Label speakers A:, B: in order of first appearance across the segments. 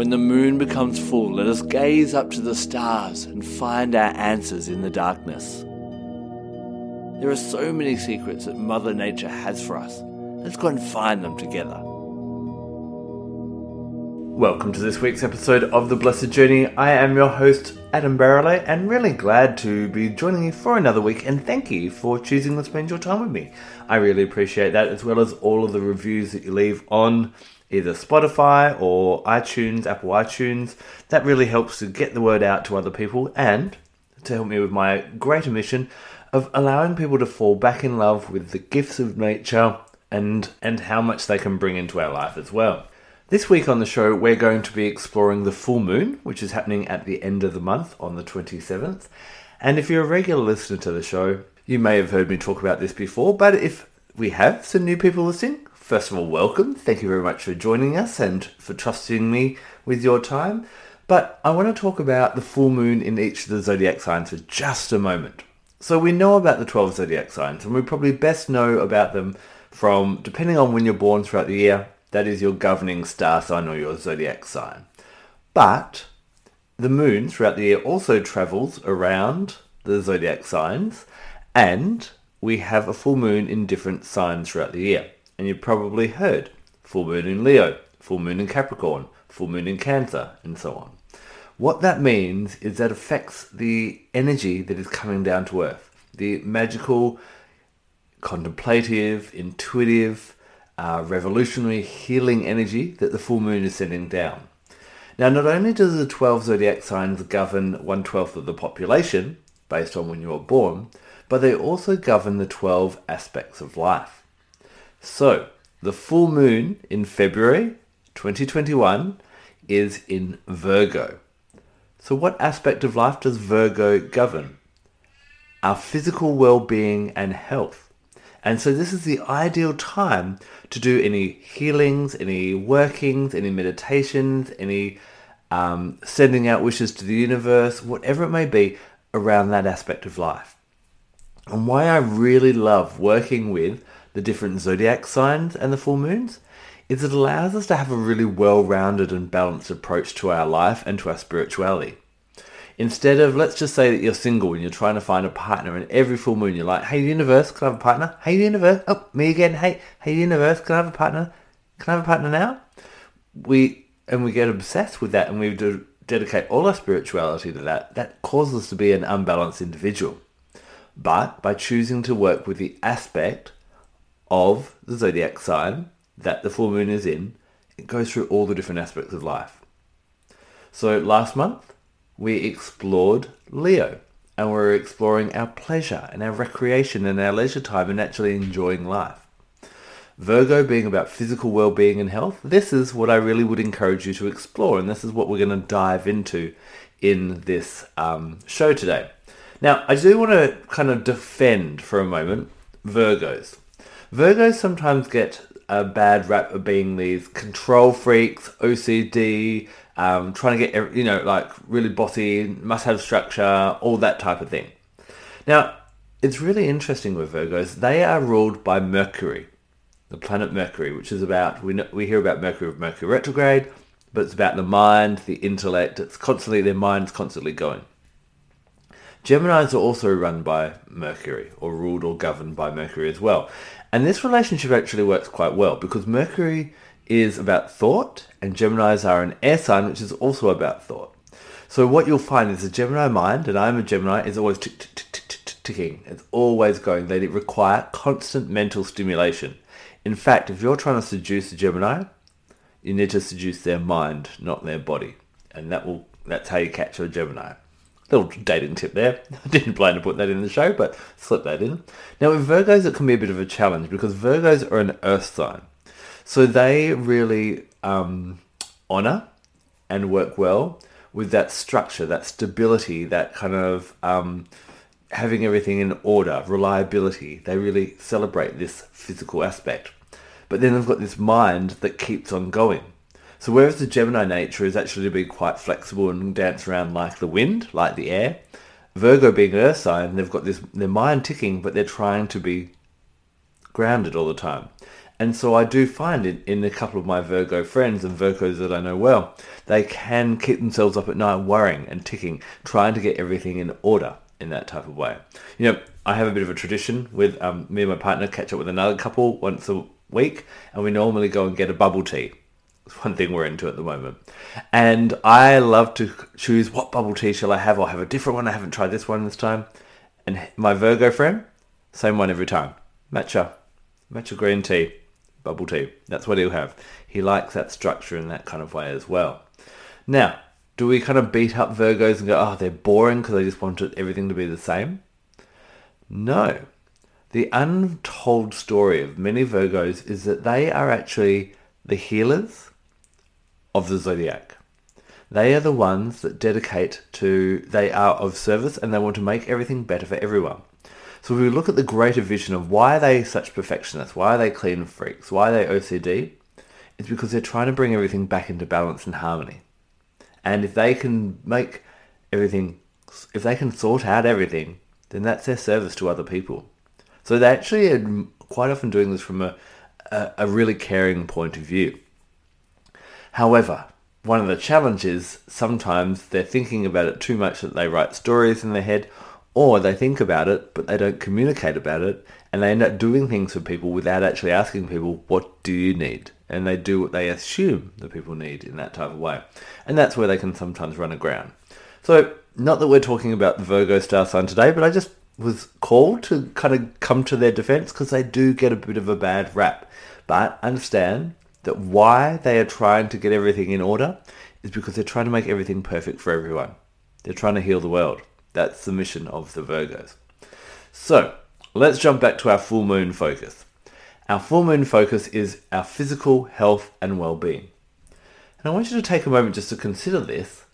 A: When the moon becomes full, let us gaze up to the stars and find our answers in the darkness. There are so many secrets that Mother Nature has for us. Let's go and find them together. Welcome to this week's episode of The Blessed Journey. I am your host, Adam Barralet, and really glad to be joining you for another week. And thank you for choosing to spend your time with me. I really appreciate that, as well as all of the reviews that you leave on either Spotify or iTunes, Apple iTunes. That really helps to get the word out to other people and to help me with my greater mission of allowing people to fall back in love with the gifts of nature and and how much they can bring into our life as well. This week on the show, we're going to be exploring the full moon, which is happening at the end of the month on the 27th. And if you're a regular listener to the show, you may have heard me talk about this before, but if we have some new people listening, First of all, welcome. Thank you very much for joining us and for trusting me with your time. But I want to talk about the full moon in each of the zodiac signs for just a moment. So we know about the 12 zodiac signs, and we probably best know about them from, depending on when you're born throughout the year, that is your governing star sign or your zodiac sign. But the moon throughout the year also travels around the zodiac signs, and we have a full moon in different signs throughout the year and you've probably heard full moon in Leo, full moon in Capricorn, full moon in Cancer, and so on. What that means is that affects the energy that is coming down to Earth, the magical, contemplative, intuitive, uh, revolutionary, healing energy that the full moon is sending down. Now, not only does the 12 zodiac signs govern one twelfth of the population, based on when you were born, but they also govern the 12 aspects of life. So, the full moon in February 2021 is in Virgo. So, what aspect of life does Virgo govern? Our physical well being and health. And so, this is the ideal time to do any healings, any workings, any meditations, any um, sending out wishes to the universe, whatever it may be around that aspect of life. And why I really love working with the different zodiac signs and the full moons is it allows us to have a really well-rounded and balanced approach to our life and to our spirituality. Instead of, let's just say that you're single and you're trying to find a partner and every full moon you're like, hey universe, can I have a partner? Hey universe, oh, me again, hey, hey universe, can I have a partner? Can I have a partner now? We, and we get obsessed with that and we do dedicate all our spirituality to that. That causes us to be an unbalanced individual. But by choosing to work with the aspect of the zodiac sign that the full moon is in, it goes through all the different aspects of life. So last month we explored Leo and we are exploring our pleasure and our recreation and our leisure time and actually enjoying life. Virgo being about physical well-being and health, this is what I really would encourage you to explore and this is what we're going to dive into in this um, show today. Now, I do want to kind of defend for a moment Virgos. Virgos sometimes get a bad rap of being these control freaks, OCD, um, trying to get, you know, like really bossy, must have structure, all that type of thing. Now, it's really interesting with Virgos. They are ruled by Mercury, the planet Mercury, which is about, we, know, we hear about Mercury with Mercury retrograde, but it's about the mind, the intellect. It's constantly, their mind's constantly going. Geminis are also run by Mercury, or ruled or governed by Mercury as well. And this relationship actually works quite well because Mercury is about thought and Geminis are an air sign which is also about thought. So what you'll find is a Gemini mind, and I'm a Gemini, is always tick, tick, tick, tick, tick, ticking. It's always going. They require constant mental stimulation. In fact, if you're trying to seduce a Gemini, you need to seduce their mind, not their body. And that will that's how you catch a Gemini. Little dating tip there. I didn't plan to put that in the show, but slip that in. Now with Virgos, it can be a bit of a challenge because Virgos are an earth sign. So they really um, honor and work well with that structure, that stability, that kind of um, having everything in order, reliability. They really celebrate this physical aspect. But then they've got this mind that keeps on going. So whereas the Gemini nature is actually to be quite flexible and dance around like the wind, like the air, Virgo being earth sign, they've got this their mind ticking, but they're trying to be grounded all the time. And so I do find in, in a couple of my Virgo friends and Virgos that I know well, they can keep themselves up at night worrying and ticking, trying to get everything in order in that type of way. You know, I have a bit of a tradition with um, me and my partner catch up with another couple once a week, and we normally go and get a bubble tea. One thing we're into at the moment. And I love to choose what bubble tea shall I have. I'll have a different one. I haven't tried this one this time. And my Virgo friend, same one every time. Matcha. Matcha green tea. Bubble tea. That's what he'll have. He likes that structure in that kind of way as well. Now, do we kind of beat up Virgos and go, oh, they're boring because they just wanted everything to be the same? No. The untold story of many Virgos is that they are actually the healers of the zodiac. They are the ones that dedicate to, they are of service and they want to make everything better for everyone. So if we look at the greater vision of why are they such perfectionists, why are they clean freaks, why are they OCD, it's because they're trying to bring everything back into balance and harmony. And if they can make everything, if they can sort out everything, then that's their service to other people. So they actually are quite often doing this from a, a, a really caring point of view. However, one of the challenges sometimes they're thinking about it too much that they write stories in their head or they think about it but they don't communicate about it and they end up doing things for people without actually asking people what do you need? And they do what they assume that people need in that type of way. And that's where they can sometimes run aground. So not that we're talking about the virgo star sign today but i just was called to kind of come to their defense because they do get a bit of a bad rap. But understand that why they are trying to get everything in order is because they're trying to make everything perfect for everyone. They're trying to heal the world. That's the mission of the Virgos. So let's jump back to our full moon focus. Our full moon focus is our physical health and well-being. And I want you to take a moment just to consider this.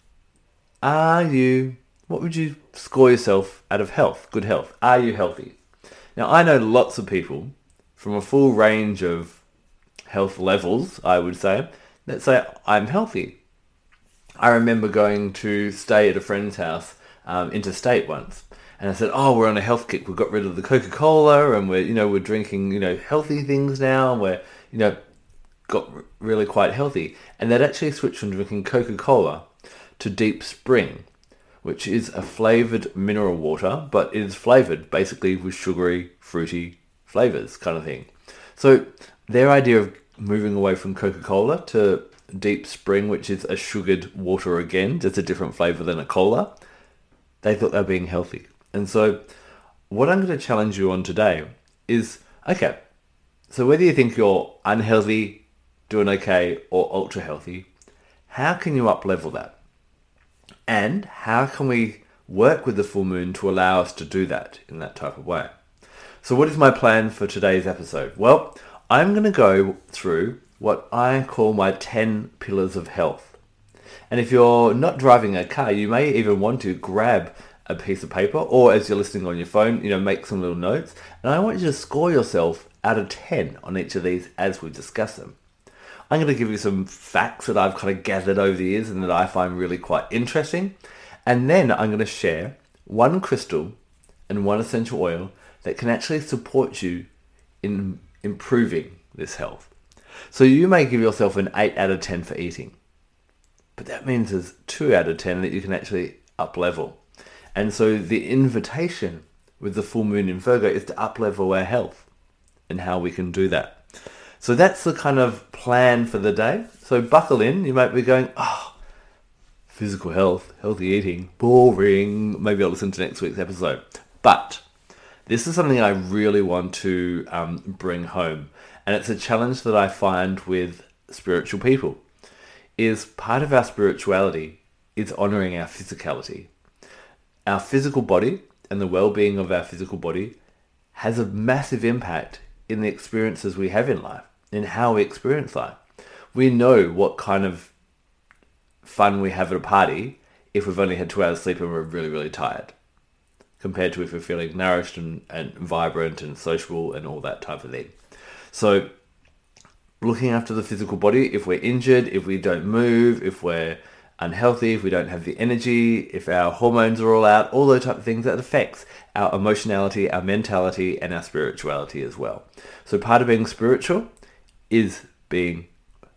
A: Are you, what would you score yourself out of health, good health? Are you healthy? Now I know lots of people from a full range of health levels, I would say, let's say I'm healthy. I remember going to stay at a friend's house um, interstate once, and I said, "Oh, we're on a health kick. We've got rid of the Coca Cola, and we're you know we're drinking you know healthy things now. And we're you know got really quite healthy." And they'd actually switched from drinking Coca Cola to Deep Spring, which is a flavored mineral water, but it is flavored basically with sugary, fruity flavors, kind of thing. So their idea of moving away from Coca-Cola to Deep Spring, which is a sugared water again, just a different flavor than a cola, they thought they were being healthy. And so what I'm going to challenge you on today is, okay, so whether you think you're unhealthy, doing okay, or ultra healthy, how can you up level that? And how can we work with the full moon to allow us to do that in that type of way? So what is my plan for today's episode? Well, I'm going to go through what I call my 10 pillars of health. And if you're not driving a car, you may even want to grab a piece of paper or as you're listening on your phone, you know, make some little notes. And I want you to score yourself out of 10 on each of these as we discuss them. I'm going to give you some facts that I've kind of gathered over the years and that I find really quite interesting. And then I'm going to share one crystal and one essential oil that can actually support you in improving this health. So you may give yourself an 8 out of 10 for eating. But that means there's 2 out of 10 that you can actually up level. And so the invitation with the full moon in Virgo is to up level our health and how we can do that. So that's the kind of plan for the day. So buckle in. You might be going, oh, physical health, healthy eating, boring. Maybe I'll listen to next week's episode. But this is something I really want to um, bring home, and it's a challenge that I find with spiritual people. Is part of our spirituality is honoring our physicality. Our physical body and the well-being of our physical body has a massive impact in the experiences we have in life, in how we experience life. We know what kind of fun we have at a party if we've only had two hours sleep and we're really, really tired, compared to if we're feeling nourished and, and vibrant and sociable and all that type of thing. So, looking after the physical body, if we're injured, if we don't move, if we're unhealthy, if we don't have the energy, if our hormones are all out, all those type of things that affects our emotionality, our mentality, and our spirituality as well. So part of being spiritual is being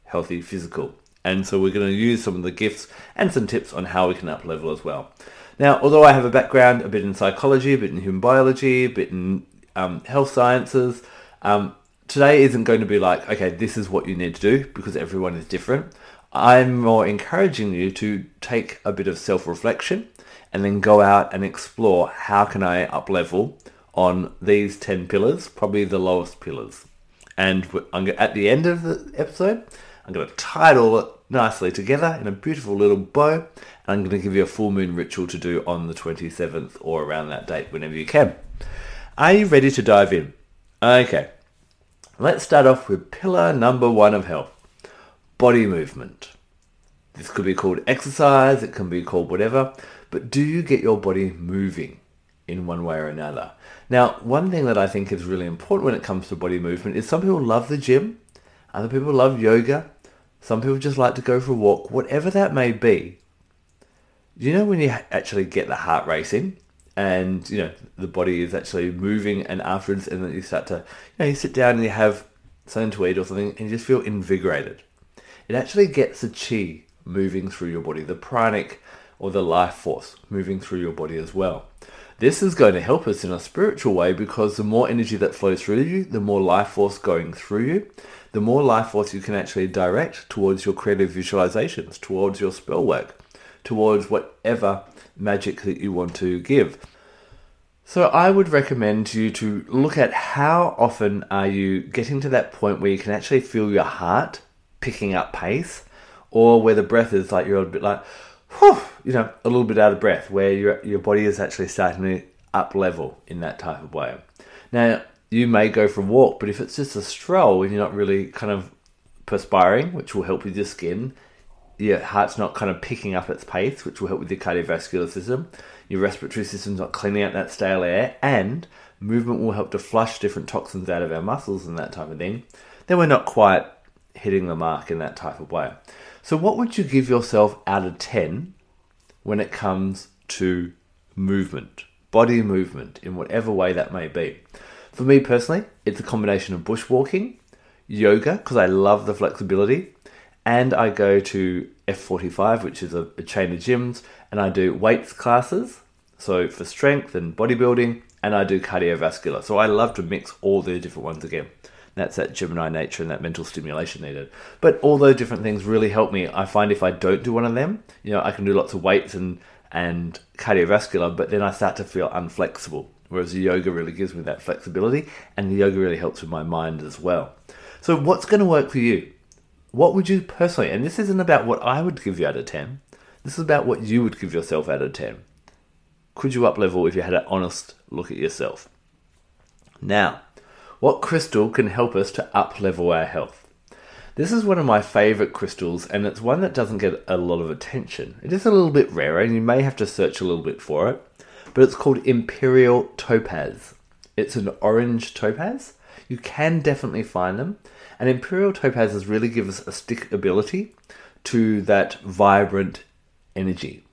A: healthy physical. And so we're going to use some of the gifts and some tips on how we can up level as well. Now, although I have a background a bit in psychology, a bit in human biology, a bit in um, health sciences, um, today isn't going to be like, okay, this is what you need to do because everyone is different. I'm more encouraging you to take a bit of self-reflection and then go out and explore how can I up level on these 10 pillars, probably the lowest pillars. And at the end of the episode, I'm going to tie it all nicely together in a beautiful little bow. And I'm going to give you a full moon ritual to do on the 27th or around that date whenever you can. Are you ready to dive in? Okay. Let's start off with pillar number one of health body movement. This could be called exercise, it can be called whatever, but do you get your body moving in one way or another? Now, one thing that I think is really important when it comes to body movement is some people love the gym, other people love yoga, some people just like to go for a walk, whatever that may be. You know when you actually get the heart racing and you know the body is actually moving and afterwards and then you start to you know you sit down and you have something to eat or something and you just feel invigorated it actually gets the chi moving through your body, the pranic or the life force moving through your body as well. This is going to help us in a spiritual way because the more energy that flows through you, the more life force going through you, the more life force you can actually direct towards your creative visualizations, towards your spell work, towards whatever magic that you want to give. So I would recommend you to look at how often are you getting to that point where you can actually feel your heart picking up pace, or where the breath is like you're a bit like, whew, you know, a little bit out of breath, where your your body is actually starting to up level in that type of way. Now you may go for a walk, but if it's just a stroll and you're not really kind of perspiring, which will help with your skin, your heart's not kind of picking up its pace, which will help with your cardiovascular system. Your respiratory system's not cleaning out that stale air, and movement will help to flush different toxins out of our muscles and that type of thing. Then we're not quite hitting the mark in that type of way. So, what would you give yourself out of 10 when it comes to movement, body movement, in whatever way that may be? For me personally, it's a combination of bushwalking, yoga, because I love the flexibility, and I go to F45, which is a, a chain of gyms, and I do weights classes, so for strength and bodybuilding, and I do cardiovascular. So I love to mix all the different ones again. That's that Gemini nature and that mental stimulation needed. But all those different things really help me. I find if I don't do one of them, you know, I can do lots of weights and and cardiovascular, but then I start to feel unflexible. Whereas the yoga really gives me that flexibility, and the yoga really helps with my mind as well. So, what's going to work for you? What would you personally, and this isn't about what I would give you out of 10, this is about what you would give yourself out of 10. Could you up level if you had an honest look at yourself? Now, what crystal can help us to up level our health? This is one of my favourite crystals, and it's one that doesn't get a lot of attention. It is a little bit rarer, and you may have to search a little bit for it, but it's called Imperial Topaz. It's an orange topaz. You can definitely find them, and Imperial Topazes really give us a stick ability to that vibrant energy.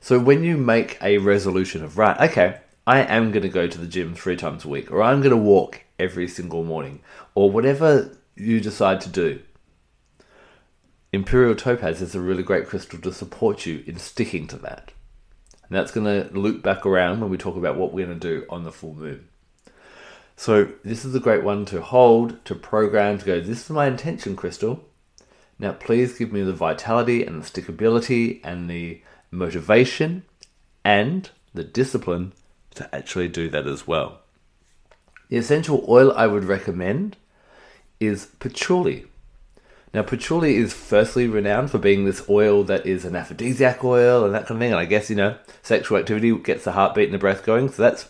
A: So when you make a resolution of, right, okay, I am going to go to the gym three times a week, or I'm going to walk every single morning, or whatever you decide to do. Imperial Topaz is a really great crystal to support you in sticking to that. And that's going to loop back around when we talk about what we're going to do on the full moon. So, this is a great one to hold, to program, to go, this is my intention crystal. Now, please give me the vitality and the stickability and the motivation and the discipline to actually do that as well. The essential oil I would recommend is patchouli. Now, patchouli is firstly renowned for being this oil that is an aphrodisiac oil and that kind of thing. And I guess, you know, sexual activity gets the heartbeat and the breath going. So that's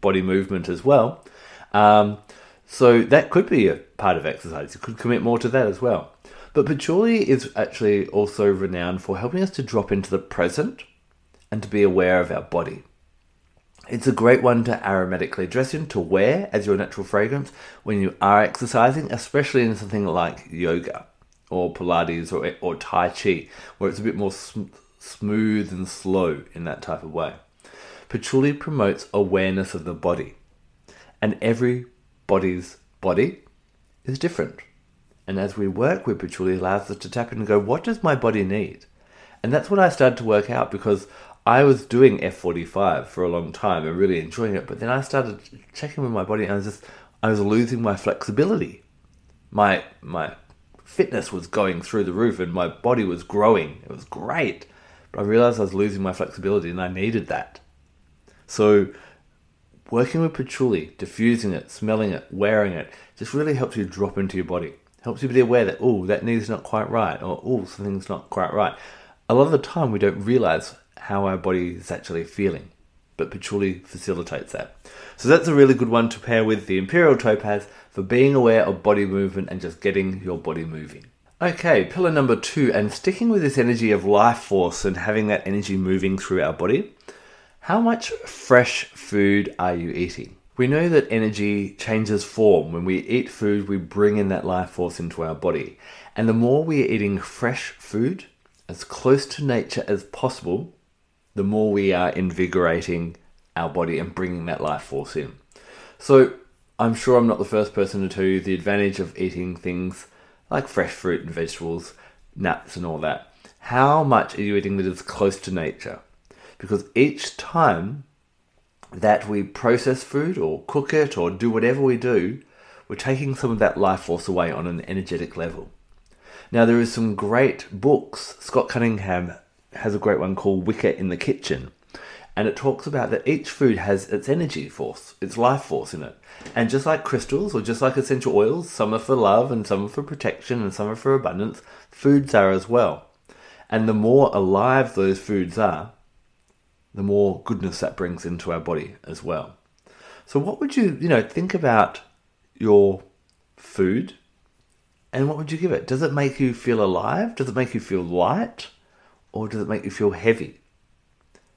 A: body movement as well. Um, so that could be a part of exercise. You could commit more to that as well. But patchouli is actually also renowned for helping us to drop into the present and to be aware of our body. It's a great one to aromatically dress in, to wear as your natural fragrance when you are exercising, especially in something like yoga or Pilates or, or Tai Chi, where it's a bit more sm- smooth and slow in that type of way. Patchouli promotes awareness of the body, and every body's body is different. And as we work with patchouli, allows us to tap in and go, what does my body need? And that's what I started to work out because I was doing F45 for a long time and really enjoying it. But then I started checking with my body and I was just, I was losing my flexibility. My, my fitness was going through the roof and my body was growing. It was great. But I realized I was losing my flexibility and I needed that. So working with patchouli, diffusing it, smelling it, wearing it, just really helps you drop into your body. Helps you be aware that, oh, that need's not quite right, or oh, something's not quite right. A lot of the time we don't realize how our body is actually feeling, but patchouli facilitates that. So that's a really good one to pair with the Imperial Topaz for being aware of body movement and just getting your body moving. Okay, pillar number two, and sticking with this energy of life force and having that energy moving through our body, how much fresh food are you eating? We know that energy changes form. When we eat food, we bring in that life force into our body. And the more we are eating fresh food, as close to nature as possible, the more we are invigorating our body and bringing that life force in. So, I'm sure I'm not the first person to tell you the advantage of eating things like fresh fruit and vegetables, nuts, and all that. How much are you eating that is close to nature? Because each time that we process food or cook it or do whatever we do, we're taking some of that life force away on an energetic level. Now, there is some great books. Scott Cunningham has a great one called Wicca in the Kitchen. And it talks about that each food has its energy force, its life force in it. And just like crystals or just like essential oils, some are for love and some are for protection and some are for abundance, foods are as well. And the more alive those foods are, the more goodness that brings into our body as well. So, what would you, you know, think about your food and what would you give it? Does it make you feel alive? Does it make you feel light? Or does it make you feel heavy?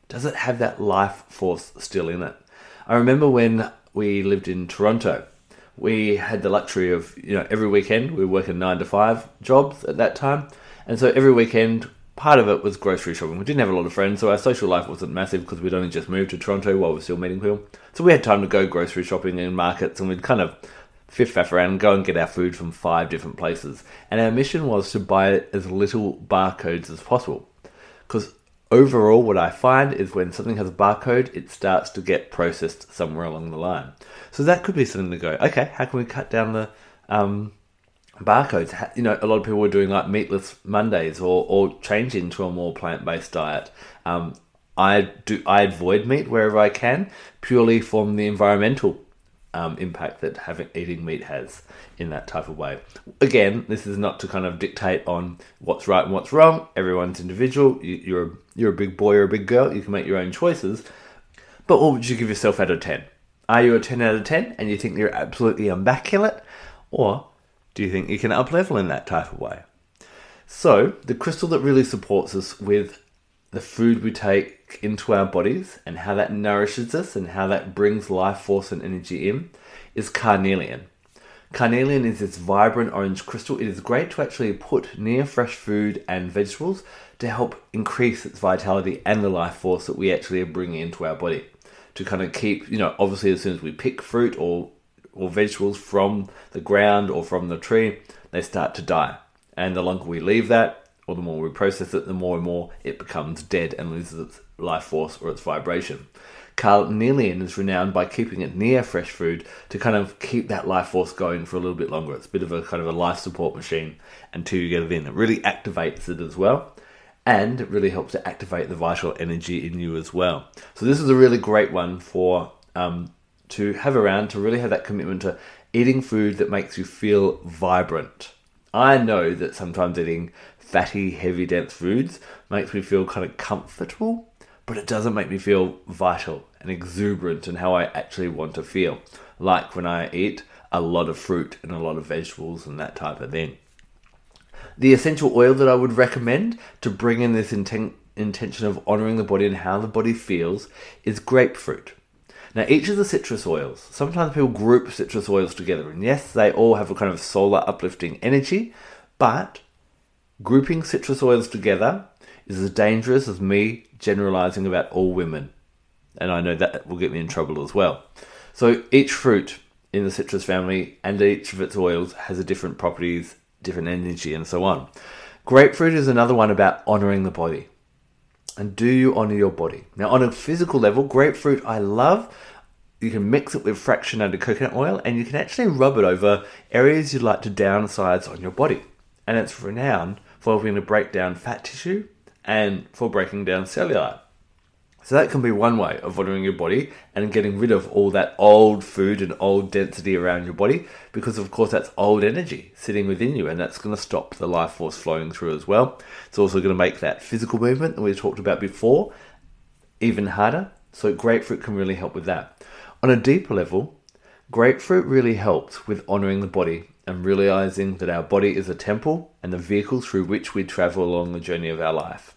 A: Does it have that life force still in it? I remember when we lived in Toronto, we had the luxury of, you know, every weekend we were working nine to five jobs at that time. And so every weekend part of it was grocery shopping. We didn't have a lot of friends, so our social life wasn't massive because we'd only just moved to Toronto while we were still meeting people. So we had time to go grocery shopping in markets, and we'd kind of fifth faff around and go and get our food from five different places. And our mission was to buy as little barcodes as possible. Because overall, what I find is when something has a barcode, it starts to get processed somewhere along the line. So that could be something to go, okay, how can we cut down the um, barcodes. You know, a lot of people were doing like meatless Mondays or, or change into a more plant based diet. Um, I do I avoid meat wherever I can, purely from the environmental um, impact that having eating meat has in that type of way. Again, this is not to kind of dictate on what's right and what's wrong. Everyone's individual. You, you're you're a big boy or a big girl. You can make your own choices. But what would you give yourself out of ten? Are you a ten out of ten, and you think you're absolutely immaculate, or do you think you can up level in that type of way? So, the crystal that really supports us with the food we take into our bodies and how that nourishes us and how that brings life force and energy in is carnelian. Carnelian is this vibrant orange crystal. It is great to actually put near fresh food and vegetables to help increase its vitality and the life force that we actually are bringing into our body. To kind of keep, you know, obviously as soon as we pick fruit or or vegetables from the ground or from the tree, they start to die. And the longer we leave that, or the more we process it, the more and more it becomes dead and loses its life force or its vibration. Carnelian is renowned by keeping it near fresh food to kind of keep that life force going for a little bit longer. It's a bit of a kind of a life support machine until you get it in. It really activates it as well. And it really helps to activate the vital energy in you as well. So this is a really great one for um, to have around to really have that commitment to eating food that makes you feel vibrant. I know that sometimes eating fatty, heavy, dense foods makes me feel kind of comfortable, but it doesn't make me feel vital and exuberant and how I actually want to feel. Like when I eat a lot of fruit and a lot of vegetables and that type of thing. The essential oil that I would recommend to bring in this inten- intention of honoring the body and how the body feels is grapefruit. Now, each of the citrus oils, sometimes people group citrus oils together, and yes, they all have a kind of solar uplifting energy, but grouping citrus oils together is as dangerous as me generalizing about all women. And I know that will get me in trouble as well. So each fruit in the citrus family and each of its oils has a different properties, different energy, and so on. Grapefruit is another one about honoring the body. And do you honor your body? Now, on a physical level, grapefruit I love. You can mix it with fractionated coconut oil and you can actually rub it over areas you'd like to downsize on your body. And it's renowned for helping to break down fat tissue and for breaking down cellulite. So that can be one way of honoring your body and getting rid of all that old food and old density around your body because of course that's old energy sitting within you and that's going to stop the life force flowing through as well. It's also going to make that physical movement that we talked about before even harder. So grapefruit can really help with that. On a deeper level, grapefruit really helps with honoring the body and realizing that our body is a temple and the vehicle through which we travel along the journey of our life.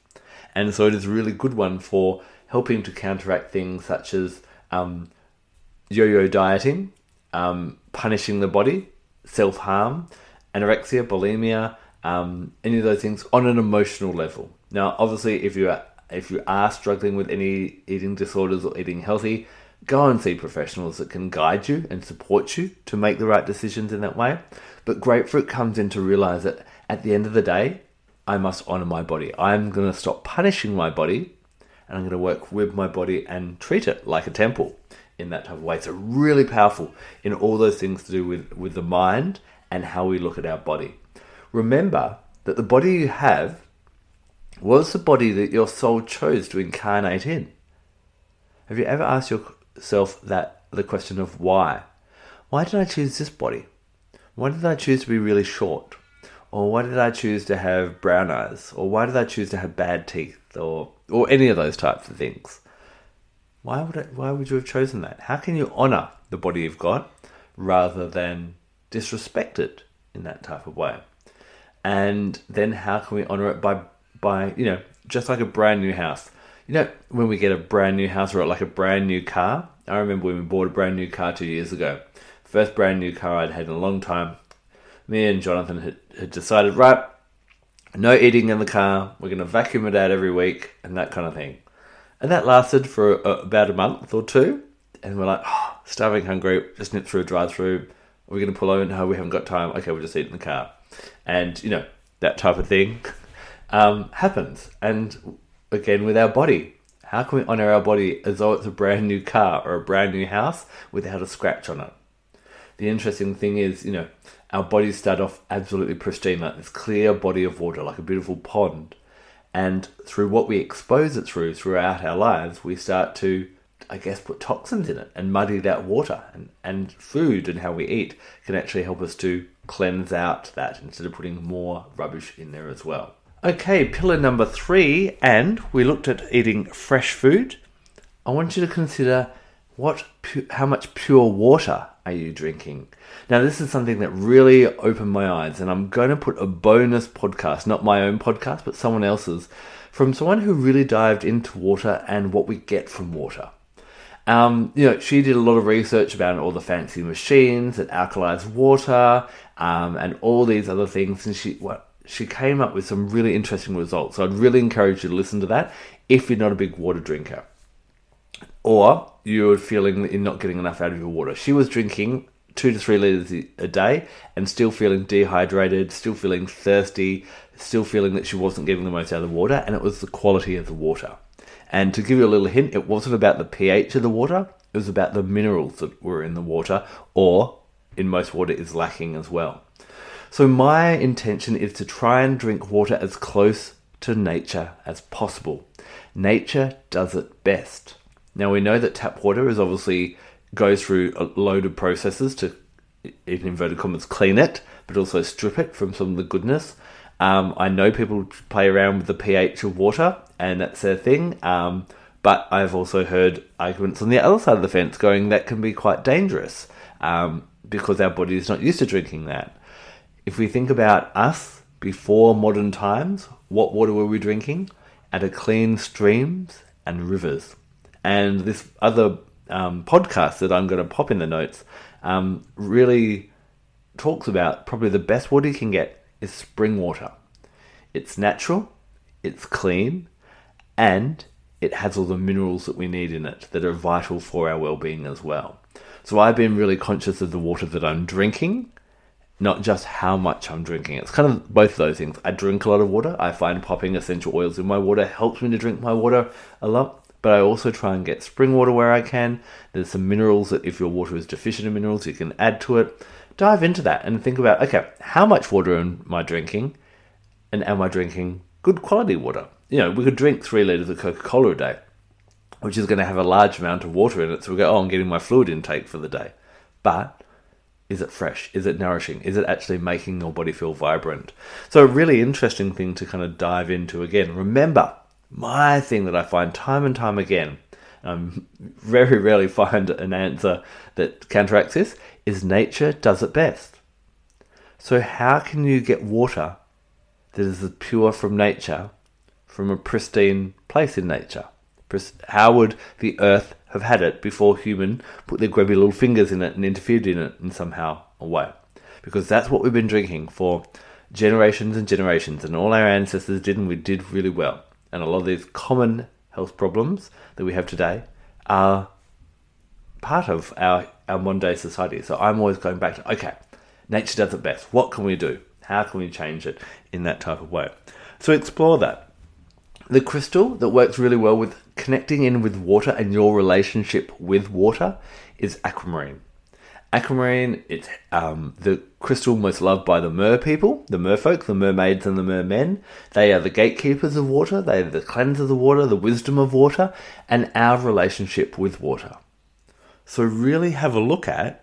A: And so it is a really good one for helping to counteract things such as um, yo-yo dieting, um, punishing the body, self-harm, anorexia, bulimia, um, any of those things on an emotional level. Now, obviously, if you are if you are struggling with any eating disorders or eating healthy, go and see professionals that can guide you and support you to make the right decisions in that way. But grapefruit comes in to realize that at the end of the day, I must honor my body. I'm going to stop punishing my body and I'm going to work with my body and treat it like a temple in that type of way. So really powerful in all those things to do with, with the mind and how we look at our body. Remember that the body you have was the body that your soul chose to incarnate in. Have you ever asked yourself that the question of why? Why did I choose this body? Why did I choose to be really short? Or why did I choose to have brown eyes? Or why did I choose to have bad teeth? Or or any of those types of things. Why would it, why would you have chosen that? How can you honor the body you've got rather than disrespect it in that type of way? And then how can we honor it by by you know just like a brand new house? You know when we get a brand new house or like a brand new car. I remember when we bought a brand new car two years ago. First brand new car I'd had in a long time. Me and Jonathan had, had decided right no eating in the car. We're going to vacuum it out every week and that kind of thing. And that lasted for about a month or two. And we're like, oh, starving, hungry, just nip through a drive through. We're going to pull over. No, we haven't got time. Okay, we'll just eat in the car. And, you know, that type of thing um, happens. And again, with our body, how can we honor our body as though it's a brand new car or a brand new house without a scratch on it? The interesting thing is, you know, our bodies start off absolutely pristine, like this clear body of water, like a beautiful pond. And through what we expose it through throughout our lives, we start to, I guess, put toxins in it and muddy that water. And, and food and how we eat can actually help us to cleanse out that instead of putting more rubbish in there as well. Okay, pillar number three, and we looked at eating fresh food. I want you to consider what, how much pure water are you drinking? Now, this is something that really opened my eyes, and I'm going to put a bonus podcast, not my own podcast, but someone else's, from someone who really dived into water and what we get from water. Um, you know, she did a lot of research about all the fancy machines that alkalize water um, and all these other things, and she well, she came up with some really interesting results. So I'd really encourage you to listen to that if you're not a big water drinker or you're feeling you're not getting enough out of your water. She was drinking two to three liters a day and still feeling dehydrated, still feeling thirsty, still feeling that she wasn't getting the most out of the water, and it was the quality of the water. And to give you a little hint, it wasn't about the pH of the water, it was about the minerals that were in the water, or in most water is lacking as well. So, my intention is to try and drink water as close to nature as possible. Nature does it best. Now we know that tap water is obviously goes through a load of processes to, in inverted commas, clean it, but also strip it from some of the goodness. Um, I know people play around with the pH of water, and that's their thing. Um, but I've also heard arguments on the other side of the fence going that can be quite dangerous um, because our body is not used to drinking that. If we think about us before modern times, what water were we drinking? and to clean streams and rivers. And this other um, podcast that I'm going to pop in the notes um, really talks about probably the best water you can get is spring water. It's natural, it's clean, and it has all the minerals that we need in it that are vital for our well-being as well. So I've been really conscious of the water that I'm drinking, not just how much I'm drinking. It's kind of both of those things. I drink a lot of water. I find popping essential oils in my water helps me to drink my water a lot. But I also try and get spring water where I can. There's some minerals that if your water is deficient in minerals, you can add to it. Dive into that and think about okay, how much water am I drinking? And am I drinking good quality water? You know, we could drink three litres of Coca Cola a day, which is going to have a large amount of water in it. So we go, oh, I'm getting my fluid intake for the day. But is it fresh? Is it nourishing? Is it actually making your body feel vibrant? So, a really interesting thing to kind of dive into again. Remember, my thing that I find time and time again, um, very rarely find an answer that counteracts this, is nature does it best. So, how can you get water that is pure from nature, from a pristine place in nature? How would the earth have had it before human put their grubby little fingers in it and interfered in it in somehow a way? Because that's what we've been drinking for generations and generations, and all our ancestors did, and we did really well. And a lot of these common health problems that we have today are part of our, our modern day society. So I'm always going back to okay, nature does it best. What can we do? How can we change it in that type of way? So explore that. The crystal that works really well with connecting in with water and your relationship with water is aquamarine. Aquamarine, it's um, the crystal most loved by the mer people, the merfolk, the mermaids, and the mermen. They are the gatekeepers of water, they are the cleansers of water, the wisdom of water, and our relationship with water. So, really have a look at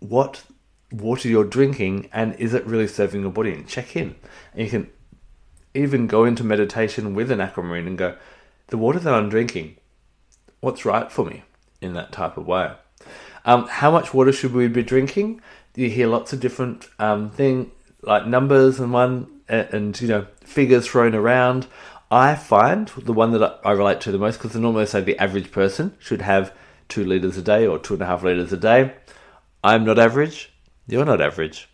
A: what water you're drinking and is it really serving your body and check in. And you can even go into meditation with an aquamarine and go, the water that I'm drinking, what's right for me in that type of way. Um, how much water should we be drinking? You hear lots of different um, thing like numbers and one and, and, you know figures thrown around. I find the one that I relate to the most because I normally say the average person should have two liters a day or two and a half liters a day. I'm not average. You're not average.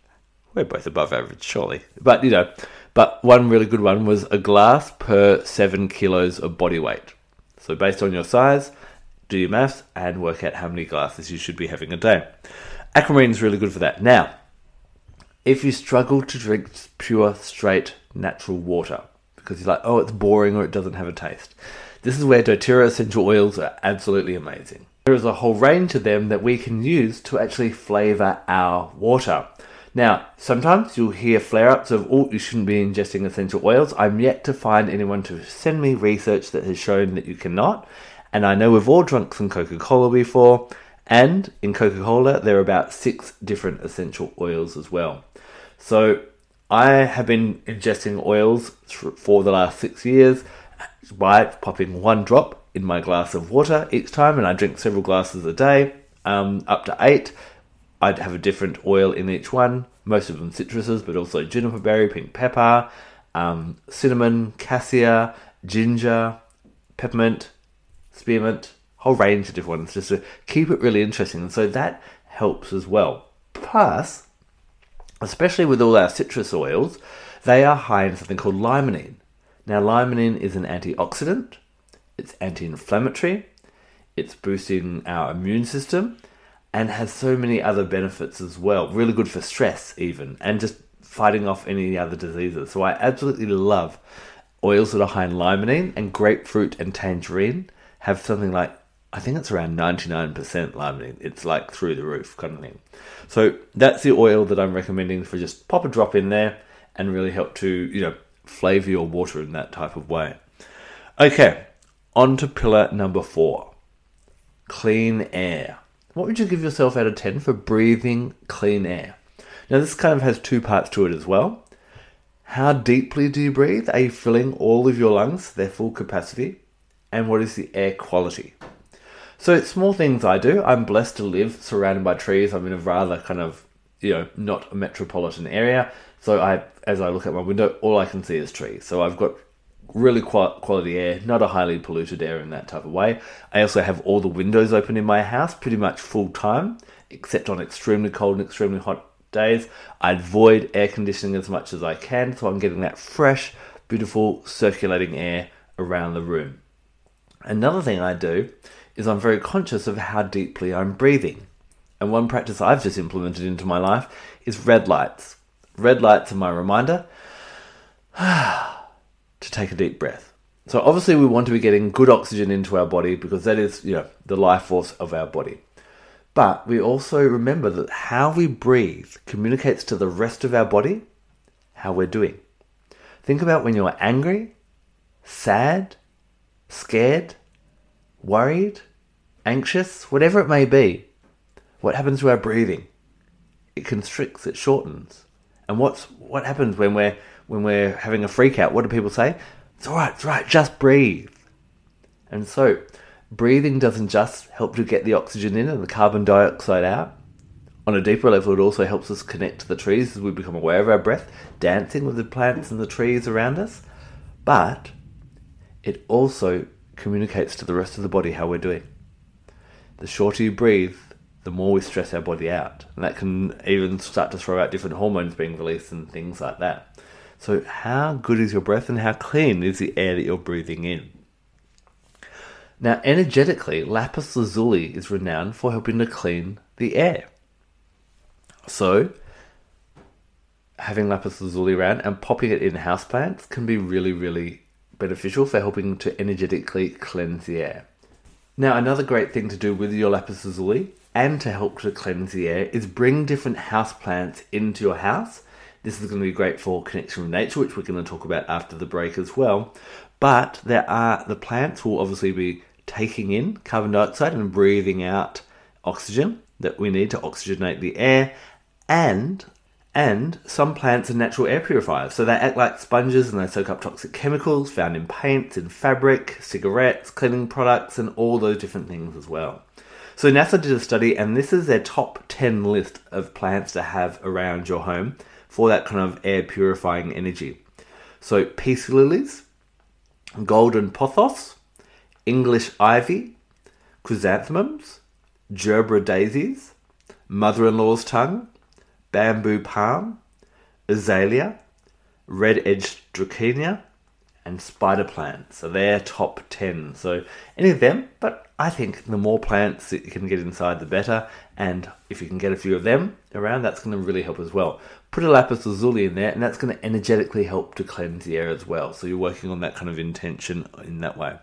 A: We're both above average, surely. But you know, but one really good one was a glass per seven kilos of body weight. So, based on your size, do your maths and work out how many glasses you should be having a day. Aquamarine is really good for that. Now, if you struggle to drink pure, straight, natural water because you're like, oh, it's boring or it doesn't have a taste, this is where doTERRA essential oils are absolutely amazing. There is a whole range of them that we can use to actually flavor our water. Now, sometimes you'll hear flare ups of, oh, you shouldn't be ingesting essential oils. I'm yet to find anyone to send me research that has shown that you cannot. And I know we've all drunk some Coca Cola before, and in Coca Cola, there are about six different essential oils as well. So I have been ingesting oils for the last six years by popping one drop in my glass of water each time, and I drink several glasses a day, um, up to eight. I'd have a different oil in each one, most of them citruses, but also juniper berry, pink pepper, um, cinnamon, cassia, ginger, peppermint, spearmint, whole range of different ones, just to keep it really interesting. And so that helps as well. Plus, especially with all our citrus oils, they are high in something called limonene. Now, limonene is an antioxidant, it's anti inflammatory, it's boosting our immune system, and has so many other benefits as well. Really good for stress, even, and just fighting off any other diseases. So I absolutely love oils that are high in limonene and grapefruit and tangerine have something like I think it's around 99% limonene. It's like through the roof kind of thing. So that's the oil that I'm recommending for just pop a drop in there and really help to, you know, flavor your water in that type of way. Okay, on to pillar number four clean air. What would you give yourself out of 10 for breathing clean air? Now, this kind of has two parts to it as well. How deeply do you breathe? Are you filling all of your lungs, their full capacity? And what is the air quality? So, small things I do. I'm blessed to live surrounded by trees. I'm in a rather kind of, you know, not a metropolitan area. So, I, as I look out my window, all I can see is trees. So, I've got really quality air, not a highly polluted air in that type of way. I also have all the windows open in my house pretty much full time, except on extremely cold and extremely hot days. I avoid air conditioning as much as I can, so I'm getting that fresh, beautiful circulating air around the room. Another thing I do is I'm very conscious of how deeply I'm breathing. And one practice I've just implemented into my life is red lights. Red lights are my reminder to take a deep breath. So obviously we want to be getting good oxygen into our body because that is, you know, the life force of our body. But we also remember that how we breathe communicates to the rest of our body how we're doing. Think about when you're angry, sad, scared, worried, anxious, whatever it may be. What happens to our breathing? It constricts, it shortens. And what's what happens when we're when we're having a freak out? What do people say? It's all right, it's all right, just breathe. And so, breathing doesn't just help to get the oxygen in and the carbon dioxide out. On a deeper level, it also helps us connect to the trees as we become aware of our breath, dancing with the plants and the trees around us. But it also communicates to the rest of the body how we're doing. The shorter you breathe, the more we stress our body out. And that can even start to throw out different hormones being released and things like that. So, how good is your breath and how clean is the air that you're breathing in? Now, energetically, lapis lazuli is renowned for helping to clean the air. So, having lapis lazuli around and popping it in houseplants can be really, really beneficial for helping to energetically cleanse the air. Now, another great thing to do with your lapis lazuli and to help to cleanse the air is bring different houseplants into your house this is going to be great for connection with nature, which we're going to talk about after the break as well. But there are the plants will obviously be taking in carbon dioxide and breathing out oxygen that we need to oxygenate the air and and some plants are natural air purifiers. So they act like sponges and they soak up toxic chemicals found in paints, in fabric, cigarettes, cleaning products, and all those different things as well. So NASA did a study, and this is their top 10 list of plants to have around your home for that kind of air purifying energy. So, peace lilies, golden pothos, English ivy, chrysanthemums, gerbera daisies, mother in law's tongue, bamboo palm, azalea, red edged dracaena, and spider plants. So they're top 10. So any of them, but I think the more plants that you can get inside, the better. And if you can get a few of them around, that's going to really help as well. Put a lapis lazuli in there, and that's going to energetically help to cleanse the air as well. So you're working on that kind of intention in that way.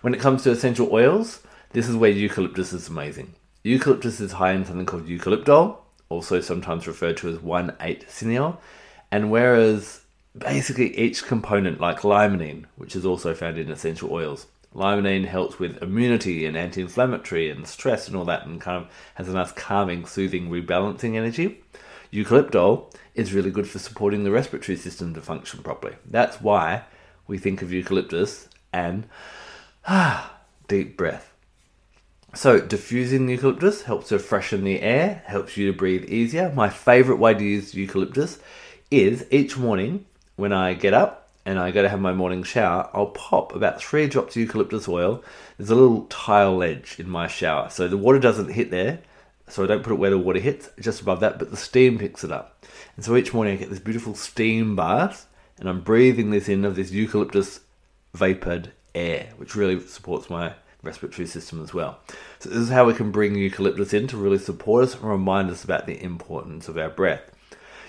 A: When it comes to essential oils, this is where eucalyptus is amazing. Eucalyptus is high in something called eucalyptol, also sometimes referred to as 1,8-cineol. And whereas basically each component, like limonene, which is also found in essential oils. Limonene helps with immunity and anti inflammatory and stress and all that, and kind of has a nice calming, soothing, rebalancing energy. Eucalyptol is really good for supporting the respiratory system to function properly. That's why we think of eucalyptus and ah, deep breath. So, diffusing eucalyptus helps to freshen the air, helps you to breathe easier. My favorite way to use eucalyptus is each morning when I get up and I go to have my morning shower, I'll pop about three drops of eucalyptus oil. There's a little tile ledge in my shower, so the water doesn't hit there, so I don't put it where the water hits, just above that, but the steam picks it up. And so each morning I get this beautiful steam bath, and I'm breathing this in of this eucalyptus vapored air, which really supports my respiratory system as well. So this is how we can bring eucalyptus in to really support us and remind us about the importance of our breath.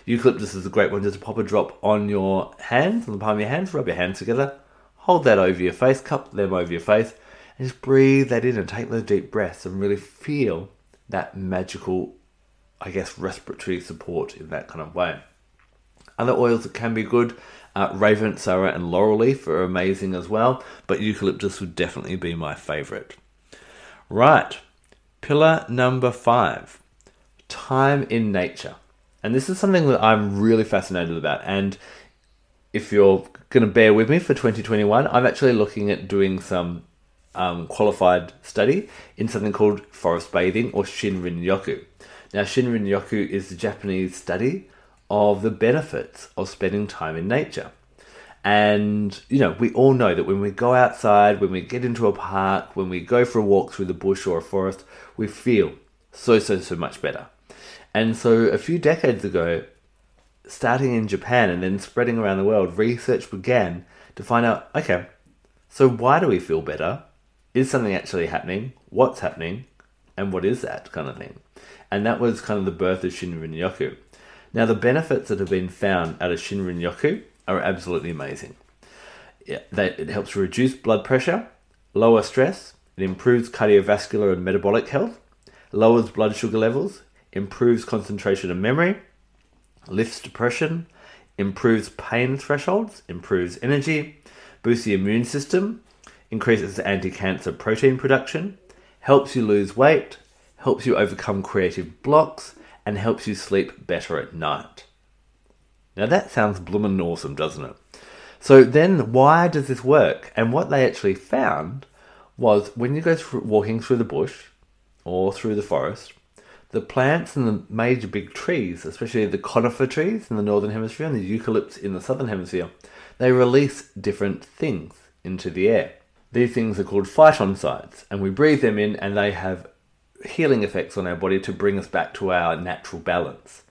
A: Eucalyptus is a great one just pop a drop on your hands, on the palm of your hands, rub your hands together, hold that over your face, cup them over your face, and just breathe that in and take those deep breaths and really feel that magical, I guess, respiratory support in that kind of way. Other oils that can be good, uh, Ravencressa and laurel leaf are amazing as well, but eucalyptus would definitely be my favorite. Right, pillar number five time in nature. And this is something that I'm really fascinated about. And if you're going to bear with me for 2021, I'm actually looking at doing some um, qualified study in something called forest bathing or Shinrin Yoku. Now, Shinrin Yoku is the Japanese study of the benefits of spending time in nature. And, you know, we all know that when we go outside, when we get into a park, when we go for a walk through the bush or a forest, we feel so, so, so much better. And so a few decades ago, starting in Japan and then spreading around the world, research began to find out okay, so why do we feel better? Is something actually happening? What's happening? And what is that kind of thing? And that was kind of the birth of Shinrin Yoku. Now, the benefits that have been found out of Shinrin Yoku are absolutely amazing. It helps reduce blood pressure, lower stress, it improves cardiovascular and metabolic health, lowers blood sugar levels, improves concentration and memory, lifts depression, improves pain thresholds, improves energy, boosts the immune system, increases anti cancer protein production, helps you lose weight, helps you overcome creative blocks, and helps you sleep better at night. Now that sounds bloomin' awesome, doesn't it? So then, why does this work? And what they actually found was when you go through, walking through the bush or through the forest, the plants and the major big trees, especially the conifer trees in the northern hemisphere and the eucalypts in the southern hemisphere, they release different things into the air. These things are called phytoncides, and we breathe them in, and they have healing effects on our body to bring us back to our natural balance.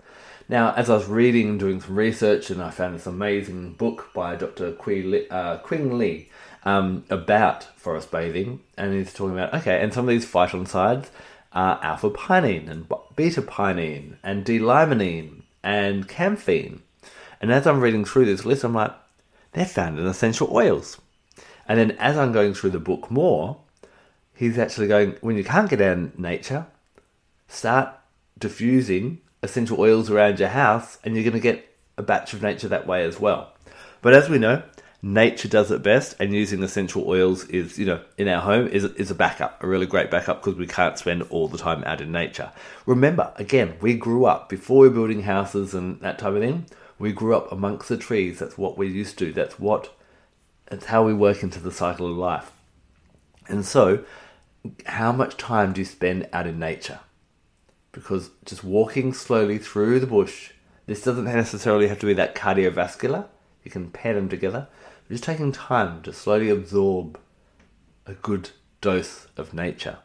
A: Now, as I was reading and doing some research, and I found this amazing book by Dr. Uh, Qing Li um, about forest bathing, and he's talking about okay, and some of these phytoncides are alpha pinene and beta pinene and D-limonene and camphene. And as I'm reading through this list, I'm like, they're found in essential oils. And then as I'm going through the book more, he's actually going, when you can't get out in nature, start diffusing essential oils around your house, and you're going to get a batch of nature that way as well. But as we know, nature does it best, and using essential oils is, you know, in our home is is a backup, a really great backup because we can't spend all the time out in nature. Remember, again, we grew up before we were building houses and that type of thing. We grew up amongst the trees. That's what we used to. That's what. That's how we work into the cycle of life. And so, how much time do you spend out in nature? because just walking slowly through the bush, this doesn't necessarily have to be that cardiovascular. You can pair them together. Just taking time to slowly absorb a good dose of nature.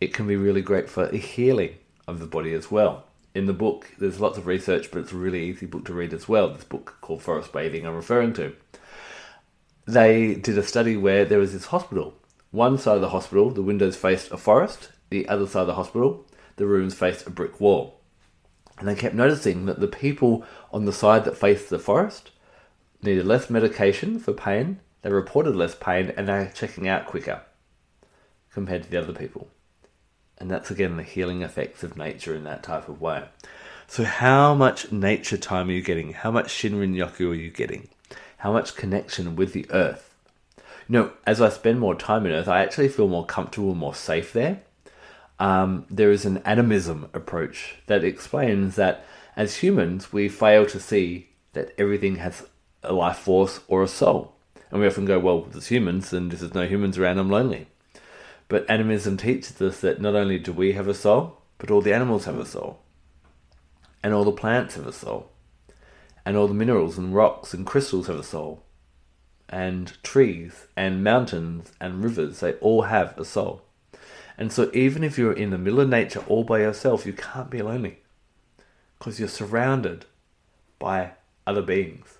A: It can be really great for the healing of the body as well. In the book, there's lots of research, but it's a really easy book to read as well. This book called Forest Bathing I'm referring to. They did a study where there was this hospital. One side of the hospital, the windows faced a forest. The other side of the hospital, the rooms faced a brick wall. And they kept noticing that the people on the side that faced the forest needed less medication for pain, they reported less pain, and they're checking out quicker compared to the other people. And that's again the healing effects of nature in that type of way. So, how much nature time are you getting? How much Shinrin Yoku are you getting? How much connection with the earth? You know, as I spend more time in earth, I actually feel more comfortable, more safe there um, there is an animism approach that explains that as humans, we fail to see that everything has a life force or a soul. And we often go, well, there's humans, and if there's no humans around, I'm lonely. But animism teaches us that not only do we have a soul, but all the animals have a soul. And all the plants have a soul. And all the minerals and rocks and crystals have a soul. And trees and mountains and rivers, they all have a soul. And so, even if you're in the middle of nature all by yourself, you can't be lonely because you're surrounded by other beings.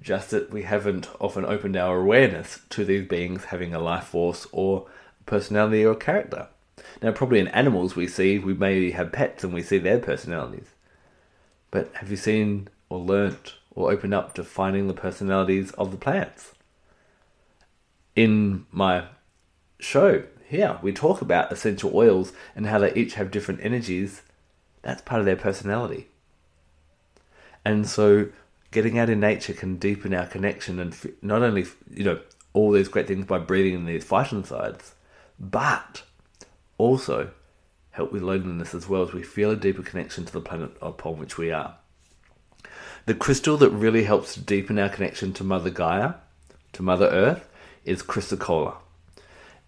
A: Just that we haven't often opened our awareness to these beings having a life force or personality or character. Now, probably in animals we see, we maybe have pets and we see their personalities. But have you seen or learnt or opened up to finding the personalities of the plants? In my show, here we talk about essential oils and how they each have different energies. That's part of their personality. And so getting out in nature can deepen our connection and not only, you know, all these great things by breathing in these phytoncides, but also help with loneliness as well as we feel a deeper connection to the planet upon which we are. The crystal that really helps to deepen our connection to Mother Gaia, to Mother Earth, is chrysocolla.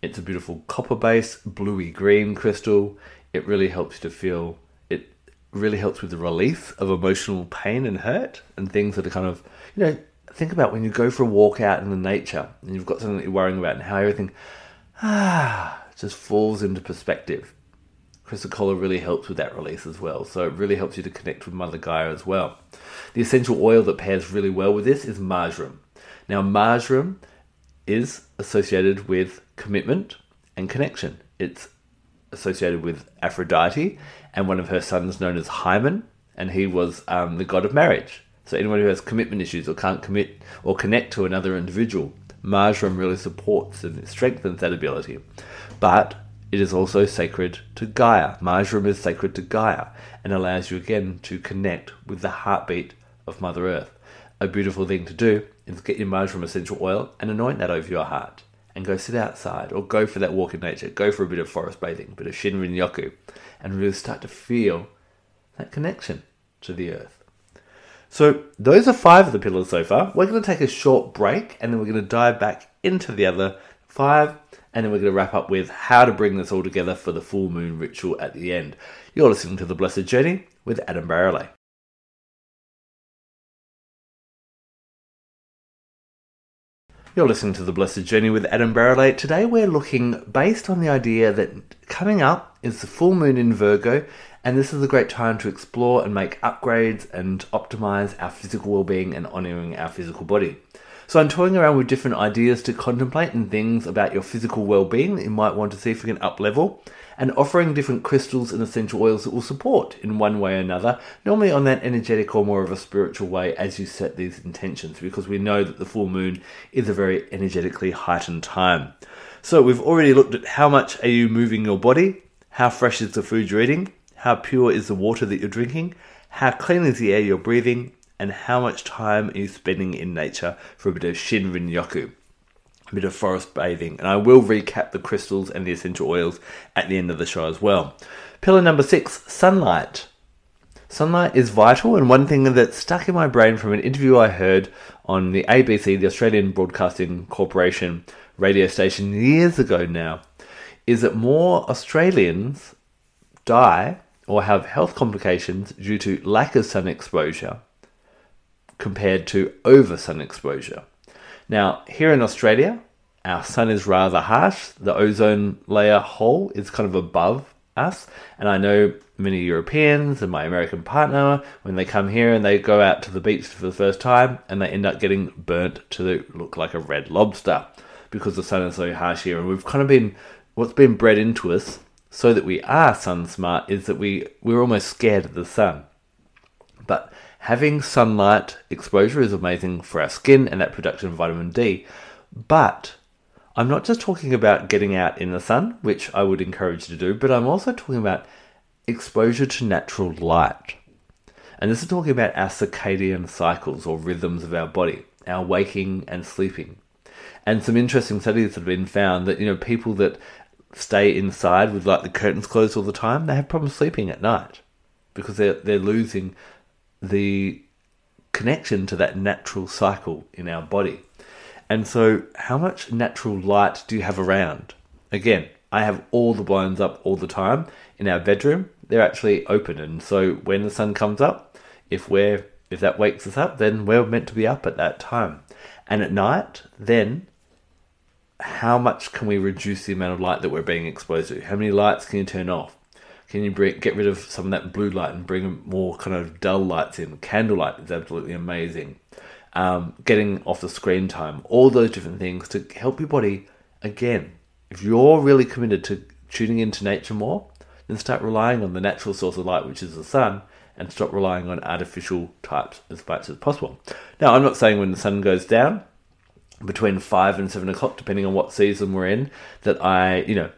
A: It's a beautiful copper base, bluey green crystal. It really helps you to feel, it really helps with the release of emotional pain and hurt and things that are kind of, you know, think about when you go for a walk out in the nature and you've got something that you're worrying about and how everything ah just falls into perspective. Chrysocolla really helps with that release as well. So it really helps you to connect with Mother Gaia as well. The essential oil that pairs really well with this is marjoram. Now, marjoram is associated with commitment and connection. It's associated with Aphrodite and one of her sons known as Hymen, and he was um, the god of marriage. So anyone who has commitment issues or can't commit or connect to another individual, marjoram really supports and strengthens that ability. But it is also sacred to Gaia. Marjoram is sacred to Gaia and allows you again to connect with the heartbeat of Mother Earth. A beautiful thing to do is get your marjoram essential oil and anoint that over your heart and go sit outside or go for that walk in nature, go for a bit of forest bathing, a bit of Shinrin Yoku, and really start to feel that connection to the earth. So, those are five of the pillars so far. We're going to take a short break and then we're going to dive back into the other five, and then we're going to wrap up with how to bring this all together for the full moon ritual at the end. You're listening to The Blessed Journey with Adam Barralet. You're listening to The Blessed Journey with Adam Barralet. Today we're looking based on the idea that coming up is the full moon in Virgo, and this is a great time to explore and make upgrades and optimize our physical well-being and honoring our physical body. So I'm toying around with different ideas to contemplate and things about your physical well-being that you might want to see if we can up level and offering different crystals and essential oils that will support in one way or another, normally on that energetic or more of a spiritual way as you set these intentions, because we know that the full moon is a very energetically heightened time. So we've already looked at how much are you moving your body, how fresh is the food you're eating, how pure is the water that you're drinking, how clean is the air you're breathing, and how much time are you spending in nature for a bit of Shinrin Yoku a bit of forest bathing, and I will recap the crystals and the essential oils at the end of the show as well. Pillar number six sunlight. Sunlight is vital, and one thing that stuck in my brain from an interview I heard on the ABC, the Australian Broadcasting Corporation radio station years ago now, is that more Australians die or have health complications due to lack of sun exposure compared to over sun exposure. Now, here in Australia, our sun is rather harsh. The ozone layer hole is kind of above us. And I know many Europeans and my American partner, when they come here and they go out to the beach for the first time and they end up getting burnt to look like a red lobster because the sun is so harsh here. And we've kind of been, what's been bred into us so that we are sun smart is that we, we're almost scared of the sun. Having sunlight exposure is amazing for our skin and that production of vitamin D. But I'm not just talking about getting out in the sun, which I would encourage you to do, but I'm also talking about exposure to natural light. And this is talking about our circadian cycles or rhythms of our body, our waking and sleeping. And some interesting studies have been found that, you know, people that stay inside with like the curtains closed all the time, they have problems sleeping at night because they're, they're losing the connection to that natural cycle in our body. And so, how much natural light do you have around? Again, I have all the blinds up all the time in our bedroom. They're actually open, and so when the sun comes up, if we're if that wakes us up, then we're meant to be up at that time. And at night, then how much can we reduce the amount of light that we're being exposed to? How many lights can you turn off? Can you bring, get rid of some of that blue light and bring more kind of dull lights in? Candlelight is absolutely amazing. Um, getting off the screen time, all those different things to help your body. Again, if you're really committed to tuning into nature more, then start relying on the natural source of light, which is the sun, and stop relying on artificial types as much as possible. Now, I'm not saying when the sun goes down between five and seven o'clock, depending on what season we're in, that I, you know,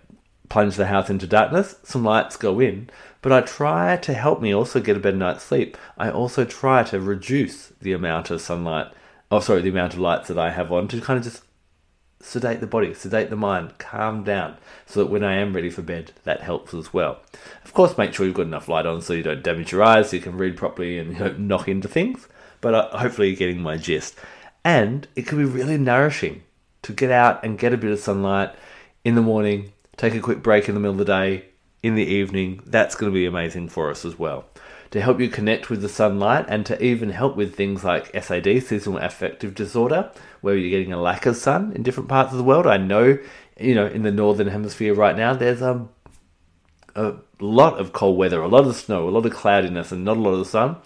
A: plunge the house into darkness, some lights go in, but I try to help me also get a better night's sleep. I also try to reduce the amount of sunlight, oh, sorry, the amount of lights that I have on to kind of just sedate the body, sedate the mind, calm down, so that when I am ready for bed, that helps as well. Of course, make sure you've got enough light on so you don't damage your eyes, so you can read properly and you know, knock into things, but uh, hopefully you're getting my gist. And it can be really nourishing to get out and get a bit of sunlight in the morning, take a quick break in the middle of the day, in the evening. That's going to be amazing for us as well. to help you connect with the sunlight and to even help with things like SAD, seasonal affective disorder, where you're getting a lack of sun in different parts of the world. I know, you know, in the northern hemisphere right now, there's um, a lot of cold weather, a lot of snow, a lot of cloudiness, and not a lot of sun.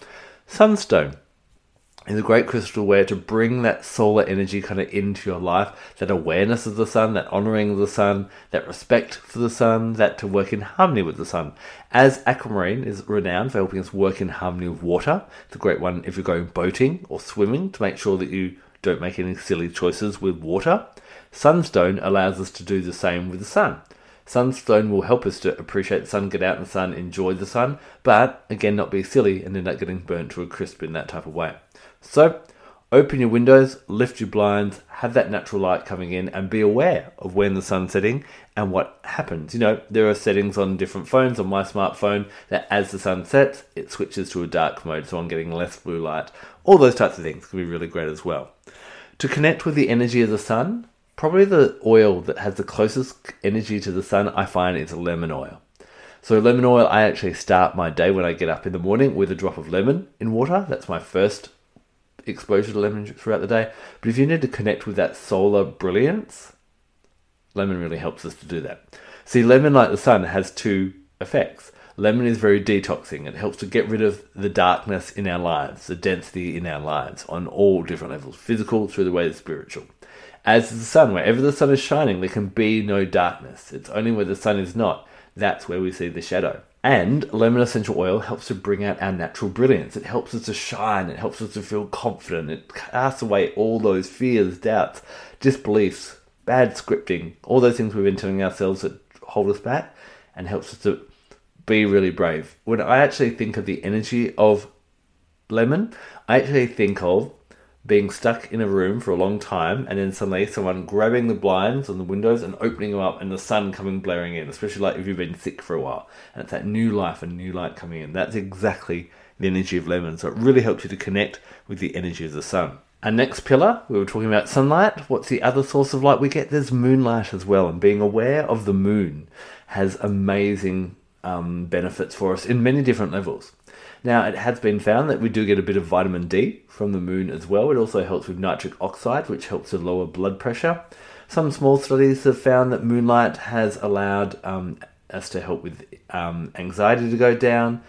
A: Sunstone is a great crystal way to bring that solar energy kind of into your life, that awareness of the sun, that honoring of the sun, that respect for the sun, that to work in harmony with the sun. As aquamarine is renowned for helping us work in harmony with water, it's a great one if you're going boating or swimming to make sure that you don't make any silly choices with water. Sunstone allows us to do the same with the sun. Sunstone will help us to appreciate the sun, get out in the sun, enjoy the sun, but again, not be silly and end up getting burnt to a crisp in that type of way. So, open your windows, lift your blinds, have that natural light coming in, and be aware of when the sun's setting and what happens. You know, there are settings on different phones, on my smartphone, that as the sun sets, it switches to a dark mode, so I'm getting less blue light. All those types of things can be really great as well. To connect with the energy of the sun, probably the oil that has the closest energy to the sun, I find, is lemon oil. So, lemon oil, I actually start my day when I get up in the morning with a drop of lemon in water. That's my first exposure to lemon throughout the day. But if you need to connect with that solar brilliance, lemon really helps us to do that. See, lemon, like the sun, has two effects. Lemon is very detoxing. It helps to get rid of the darkness in our lives, the density in our lives on all different levels physical through the way of spiritual. As the sun, wherever the sun is shining, there can be no darkness. It's only where the sun is not, that's where we see the shadow. And lemon essential oil helps to bring out our natural brilliance. It helps us to shine. It helps us to feel confident. It casts away all those fears, doubts, disbeliefs, bad scripting, all those things we've been telling ourselves that hold us back, and helps us to be really brave. When I actually think of the energy of lemon, I actually think of being stuck in a room for a long time and then suddenly someone grabbing the blinds on the windows and opening them up and the sun coming blaring in, especially like if you've been sick for a while. And it's that new life and new light coming in. That's exactly the energy of lemon. So it really helps you to connect with the energy of the sun. Our next pillar, we were talking about sunlight. What's the other source of light we get? There's moonlight as well. And being aware of the moon has amazing um, benefits for us in many different levels. Now, it has been found that we do get a bit of vitamin D from the moon as well. It also helps with nitric oxide, which helps to lower blood pressure. Some small studies have found that moonlight has allowed um, us to help with um, anxiety to go down.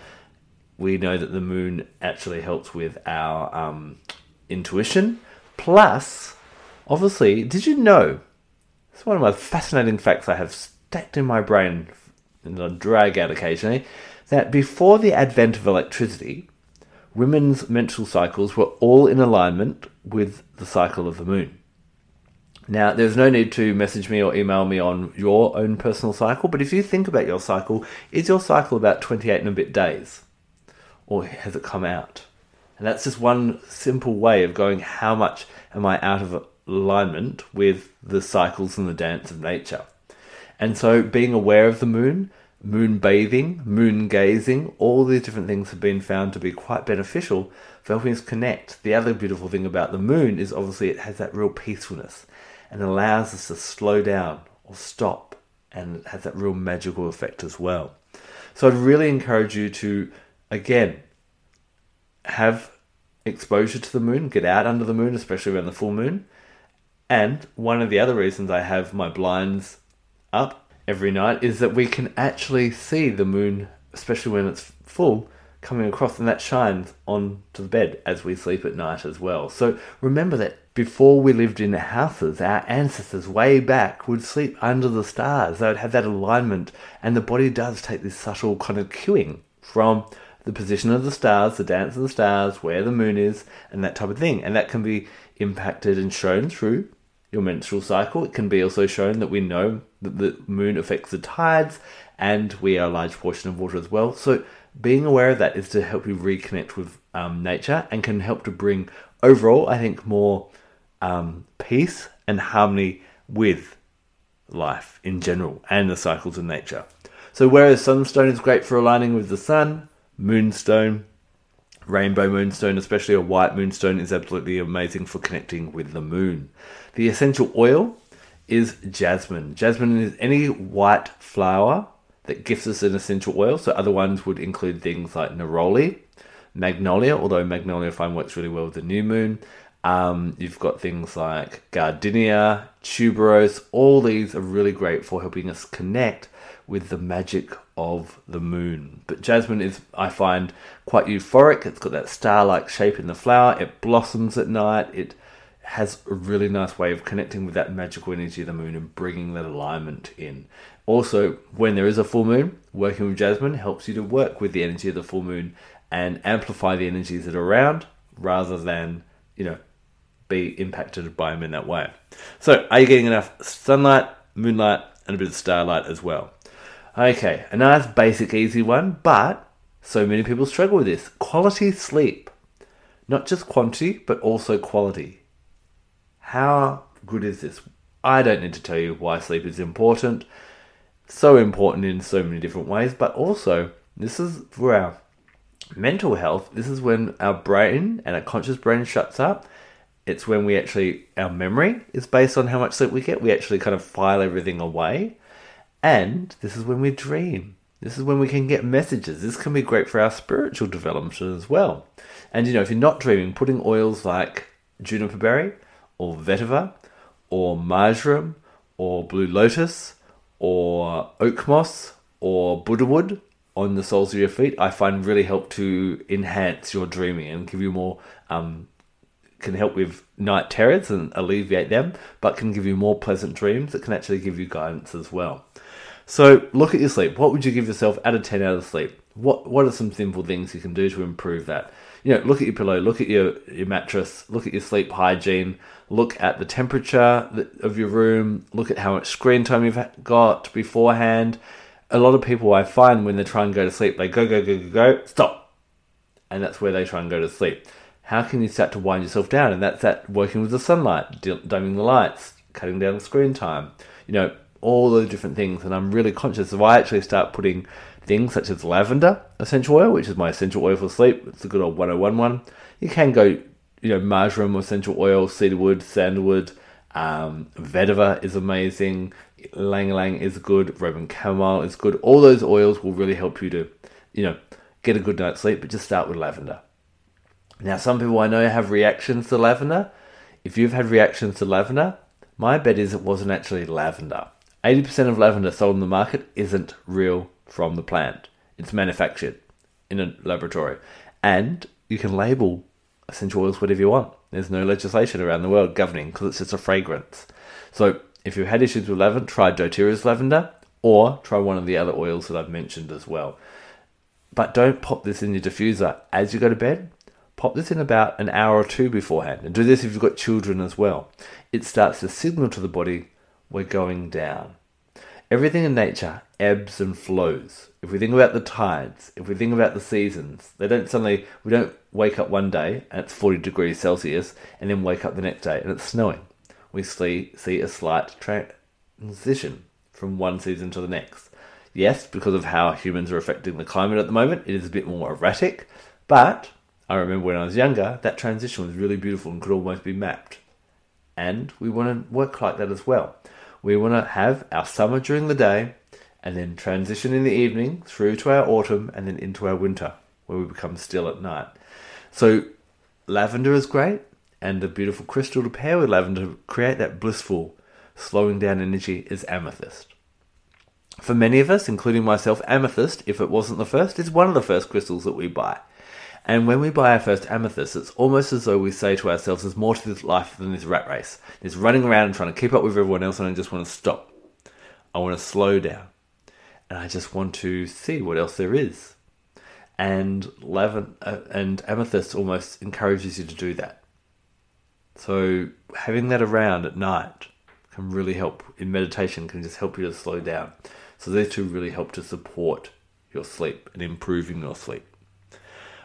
A: We know that the moon actually helps with our um, intuition. Plus, obviously, did you know? It's one of my fascinating facts I have stacked in my brain and I drag out occasionally that before the advent of electricity, women's menstrual cycles were all in alignment with the cycle of the moon. Now, there's no need to message me or email me on your own personal cycle, but if you think about your cycle, is your cycle about 28 and a bit days? Or has it come out? And that's just one simple way of going, how much am I out of alignment with the cycles and the dance of nature? And so being aware of the moon, moon bathing, moon gazing, all these different things have been found to be quite beneficial for helping us connect. The other beautiful thing about the moon is obviously it has that real peacefulness and allows us to slow down or stop, and it has that real magical effect as well. So I'd really encourage you to, again, have exposure to the moon, get out under the moon, especially around the full moon. And one of the other reasons I have my blinds up every night is that we can actually see the moon, especially when it's full, coming across, and that shines onto the bed as we sleep at night as well. So remember that before we lived in houses, our ancestors way back would sleep under the stars. They would have that alignment, and the body does take this subtle kind of cueing from the position of the stars, the dance of the stars, where the moon is, and that type of thing. And that can be impacted and shown through your menstrual cycle. It can be also shown that we know that the moon affects the tides and we are a large portion of water as well. So being aware of that is to help you reconnect with um, nature and can help to bring overall, I think, more um, peace and harmony with life in general and the cycles of nature. So whereas sunstone is great for aligning with the sun, moonstone, rainbow moonstone, especially a white moonstone, is absolutely amazing for connecting with the moon. The essential oil is jasmine. Jasmine is any white flower that gives us an essential oil. So other ones would include things like neroli, magnolia, although magnolia I find works really well with the new moon. Um, you've got things like gardenia, tuberose. All these are really great for helping us connect with the magic of the moon. But jasmine is, I find, quite euphoric. It's got that star-like shape in the flower. It blossoms at night. It has a really nice way of connecting with that magical energy of the moon and bringing that alignment in. Also, when there is a full moon, working with jasmine helps you to work with the energy of the full moon and amplify the energies that are around rather than, you know, be impacted by them in that way. So, are you getting enough sunlight, moonlight, and a bit of starlight as well? Okay, a nice basic easy one, but so many people struggle with this. Quality sleep. Not just quantity, but also quality. How good is this? I don't need to tell you why sleep is important. So important in so many different ways, but also this is for our mental health. This is when our brain and our conscious brain shuts up. It's when we actually, our memory is based on how much sleep we get. We actually kind of file everything away. And this is when we dream. This is when we can get messages. This can be great for our spiritual development as well. And you know, if you're not dreaming, putting oils like juniper berry or vetiver or marjoram or blue lotus or oak moss or Buddha wood on the soles of your feet, I find really help to enhance your dreaming and give you more. Um, can help with night terrors and alleviate them, but can give you more pleasant dreams that can actually give you guidance as well. So look at your sleep. What would you give yourself out of ten out of sleep? What What are some simple things you can do to improve that? You know, look at your pillow, look at your your mattress, look at your sleep hygiene, look at the temperature of your room, look at how much screen time you've got beforehand. A lot of people I find when they try and go to sleep, they go go go go go stop, and that's where they try and go to sleep. How can you start to wind yourself down? And that's that working with the sunlight, dimming the lights, cutting down the screen time. You know, all those different things. And I'm really conscious of I actually start putting things such as lavender essential oil, which is my essential oil for sleep. It's a good old 101 one. You can go, you know, marjoram essential oil, cedarwood, sandalwood, um, vetiver is amazing. Ylang ylang is good. Roman chamomile is good. All those oils will really help you to, you know, get a good night's sleep. But just start with lavender. Now, some people I know have reactions to lavender. If you've had reactions to lavender, my bet is it wasn't actually lavender. 80% of lavender sold in the market isn't real from the plant. It's manufactured in a laboratory. And you can label essential oils whatever you want. There's no legislation around the world governing because it's just a fragrance. So if you've had issues with lavender, try doTERRA's lavender or try one of the other oils that I've mentioned as well. But don't pop this in your diffuser as you go to bed. Pop this in about an hour or two beforehand. And do this if you've got children as well. It starts to signal to the body we're going down. Everything in nature ebbs and flows. If we think about the tides, if we think about the seasons, they don't suddenly, we don't wake up one day and it's 40 degrees Celsius and then wake up the next day and it's snowing. We see, see a slight transition from one season to the next. Yes, because of how humans are affecting the climate at the moment, it is a bit more erratic, but I remember when I was younger, that transition was really beautiful and could almost be mapped. And we want to work like that as well. We want to have our summer during the day and then transition in the evening through to our autumn and then into our winter where we become still at night. So lavender is great and the beautiful crystal to pair with lavender to create that blissful slowing down energy is amethyst. For many of us, including myself, amethyst, if it wasn't the first, is one of the first crystals that we buy. And when we buy our first amethyst, it's almost as though we say to ourselves, there's more to this life than this rat race. There's running around and trying to keep up with everyone else, and I just want to stop. I want to slow down. And I just want to see what else there is. And, Lavin, uh, and amethyst almost encourages you to do that. So having that around at night can really help in meditation, can just help you to slow down. So these two really help to support your sleep and improving your sleep.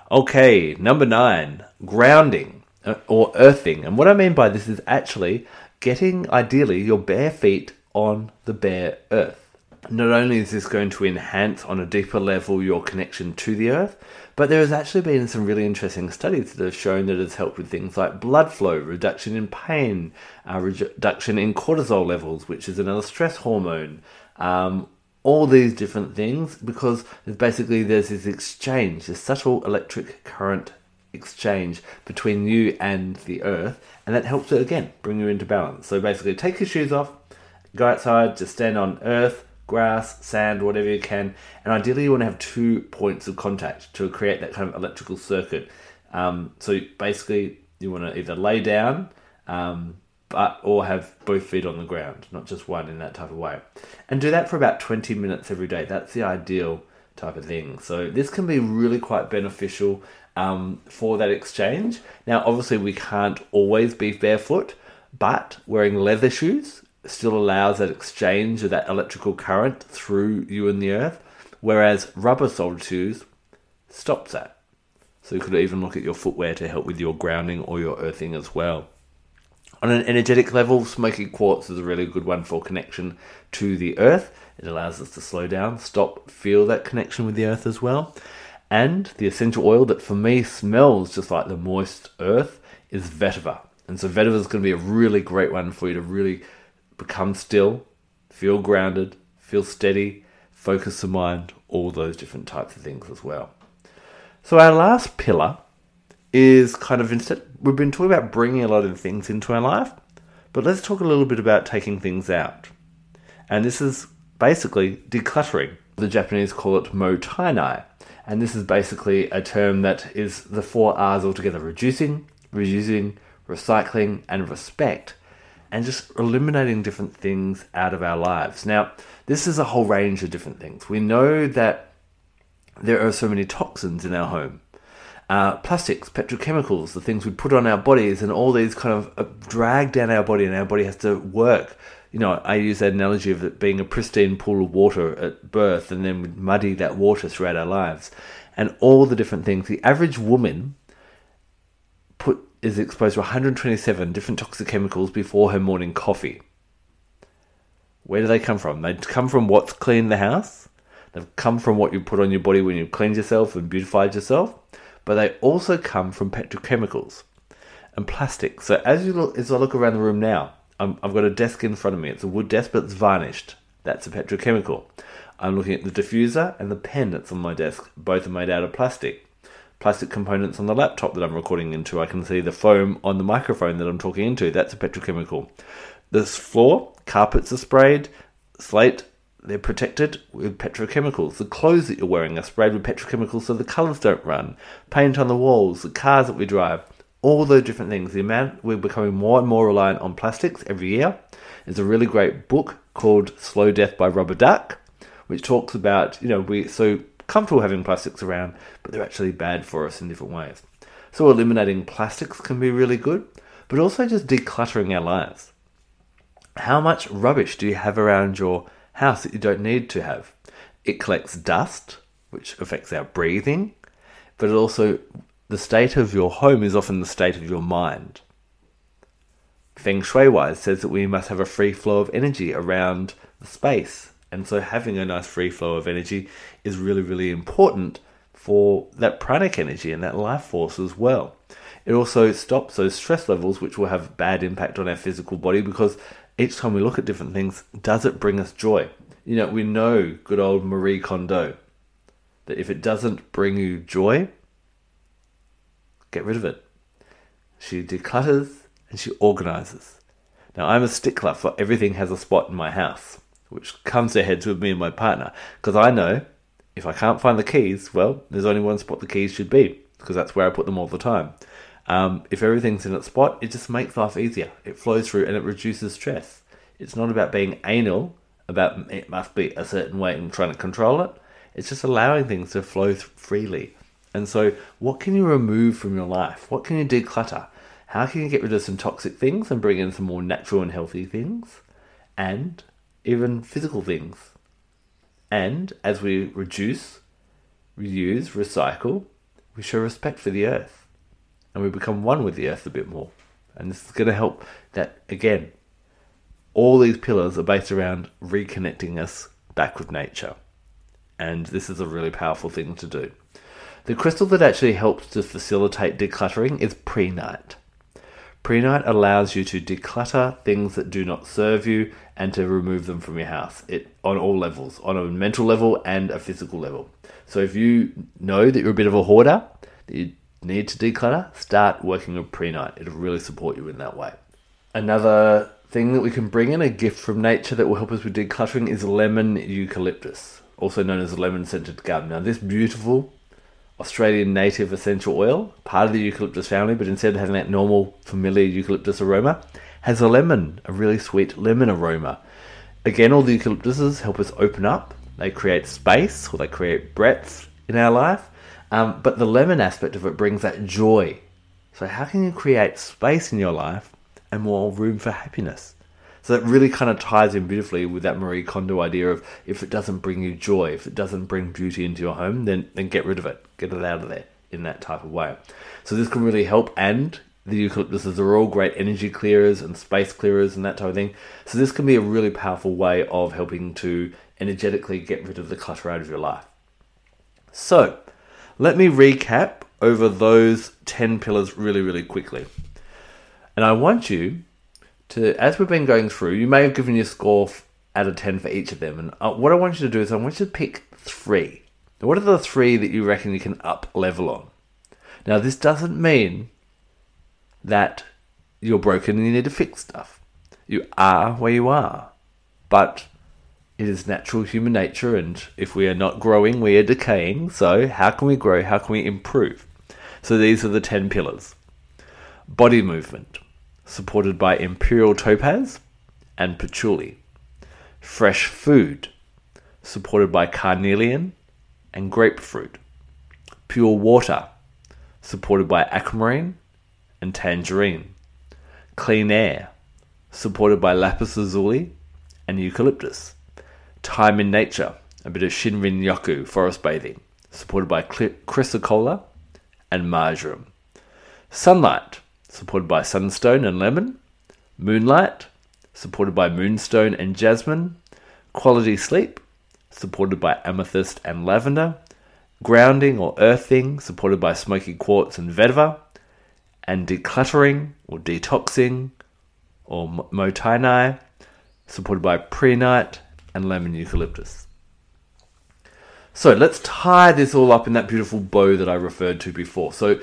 A: Okay, number nine, grounding uh, or earthing. And what I mean by this is actually getting, ideally, your bare feet on the bare earth. Not only is this going to enhance on a deeper level your connection to the earth, but there has actually been some really interesting studies that have shown that it's helped with things like blood flow, reduction in pain, uh, reduction in cortisol levels, which is another stress hormone, um, all these different things because there's basically there's this exchange, this subtle electric current exchange between you and the earth, and that helps it again bring you into balance. So basically, take your shoes off, go outside, just stand on earth, grass, sand, whatever you can, and ideally you want to have two points of contact to create that kind of electrical circuit. Um, so basically, you want to either lay down. Um, but or have both feet on the ground, not just one in that type of way. And do that for about 20 minutes every day. That's the ideal type of thing. So this can be really quite beneficial um, for that exchange. Now, obviously, we can't always be barefoot, but wearing leather shoes still allows that exchange of that electrical current through you and the earth, whereas rubber soled shoes stops that. So you could even look at your footwear to help with your grounding or your earthing as well. On an energetic level, smoky quartz is a really good one for connection to the earth. It allows us to slow down, stop, feel that connection with the earth as well. And the essential oil that for me smells just like the moist earth is vetiver. And so vetiver is going to be a really great one for you to really become still, feel grounded, feel steady, focus the mind, all those different types of things as well. So our last pillar is kind of instead we've been talking about bringing a lot of things into our life, but let's talk a little bit about taking things out. And this is basically decluttering. The Japanese call it mottainai, and this is basically a term that is the four R's altogether: reducing, reusing, recycling, and respect, and just eliminating different things out of our lives. Now, this is a whole range of different things. We know that there are so many toxins in our home uh, plastics, petrochemicals, the things we put on our bodies, and all these kind of uh, drag down our body, and our body has to work. You know, I use that analogy of it being a pristine pool of water at birth, and then we muddy that water throughout our lives, and all the different things. The average woman is exposed to 127 different toxic chemicals before her morning coffee. Where do they come from? They come from what's cleaned the house. They've come from what you put on your body when you've cleaned yourself and beautified yourself but they also come from petrochemicals and plastic. So as you look, as I look around the room now, i have got a desk in front of me. It's a wood desk, but it's varnished. That's a petrochemical. I'm looking at the diffuser and the pen that's on my desk. Both are made out of plastic. Plastic components on the laptop that I'm recording into. I can see the foam on the microphone that I'm talking into. That's a petrochemical. This floor, carpets are sprayed, slate they're protected with petrochemicals. The clothes that you're wearing are sprayed with petrochemicals so the colours don't run. Paint on the walls, the cars that we drive, all those different things. The amount we're becoming more and more reliant on plastics every year. There's a really great book called Slow Death by Rubber Duck, which talks about, you know, we're so comfortable having plastics around, but they're actually bad for us in different ways. So eliminating plastics can be really good, but also just decluttering our lives. How much rubbish do you have around your house that you don't need to have. It collects dust, which affects our breathing, but also the state of your home is often the state of your mind. Feng Shui wise says that we must have a free flow of energy around the space. And so having a nice free flow of energy is really, really important for that pranic energy and that life force as well. It also stops those stress levels, which will have bad impact on our physical body because each time we look at different things, does it bring us joy? You know, we know good old Marie Kondo that if it doesn't bring you joy, get rid of it. She declutters and she organizes. Now, I'm a stickler for everything has a spot in my house, which comes to heads with me and my partner, because I know if I can't find the keys, well, there's only one spot the keys should be, because that's where I put them all the time. Um, if everything's in its spot, it just makes life easier. It flows through and it reduces stress. It's not about being anal, about it must be a certain way and trying to control it. It's just allowing things to flow freely. And so, what can you remove from your life? What can you declutter? How can you get rid of some toxic things and bring in some more natural and healthy things? And even physical things. And as we reduce, reuse, recycle, we show respect for the earth and we become one with the earth a bit more. And this is going to help that, again, all these pillars are based around reconnecting us back with nature. And this is a really powerful thing to do. The crystal that actually helps to facilitate decluttering is prehnite. Pre-night allows you to declutter things that do not serve you and to remove them from your house. It on all levels, on a mental level and a physical level. So if you know that you're a bit of a hoarder, that you need to declutter, start working with prehnite. It'll really support you in that way. Another thing that we can bring in, a gift from nature that will help us with decluttering, is lemon eucalyptus, also known as lemon scented gum. Now, this beautiful Australian native essential oil, part of the eucalyptus family, but instead of having that normal familiar eucalyptus aroma, has a lemon, a really sweet lemon aroma. Again, all the eucalyptuses help us open up. They create space or they create breadth in our life. Um, but the lemon aspect of it brings that joy. So, how can you create space in your life and more room for happiness? So that really kind of ties in beautifully with that Marie Kondo idea of if it doesn't bring you joy, if it doesn't bring beauty into your home, then then get rid of it, get it out of there in that type of way. So this can really help, and the eucalyptuses are all great energy clearers and space clearers and that type of thing. So this can be a really powerful way of helping to energetically get rid of the clutter out of your life. So let me recap over those 10 pillars really, really quickly. And I want you to, as we've been going through, you may have given your score out of 10 for each of them. And uh, what I want you to do is I want you to pick three. What are the three that you reckon you can up level on? Now, this doesn't mean that you're broken and you need to fix stuff. You are where you are. But it is natural human nature, and if we are not growing, we are decaying. So, how can we grow? How can we improve? So, these are the 10 pillars body movement supported by imperial topaz and patchouli. Fresh food, supported by carnelian and grapefruit. Pure water, supported by aquamarine and tangerine. Clean air, supported by lapis lazuli and eucalyptus. Time in nature, a bit of Shinrin Yoku forest bathing, supported by chrysocolla and marjoram. Sunlight, supported by sunstone and lemon, moonlight, supported by moonstone and jasmine, quality sleep, supported by amethyst and lavender, grounding or earthing, supported by smoky quartz and vetiver, and decluttering or detoxing or mottainai, supported by prehnite and lemon eucalyptus. So let's tie this all up in that beautiful bow that I referred to before. So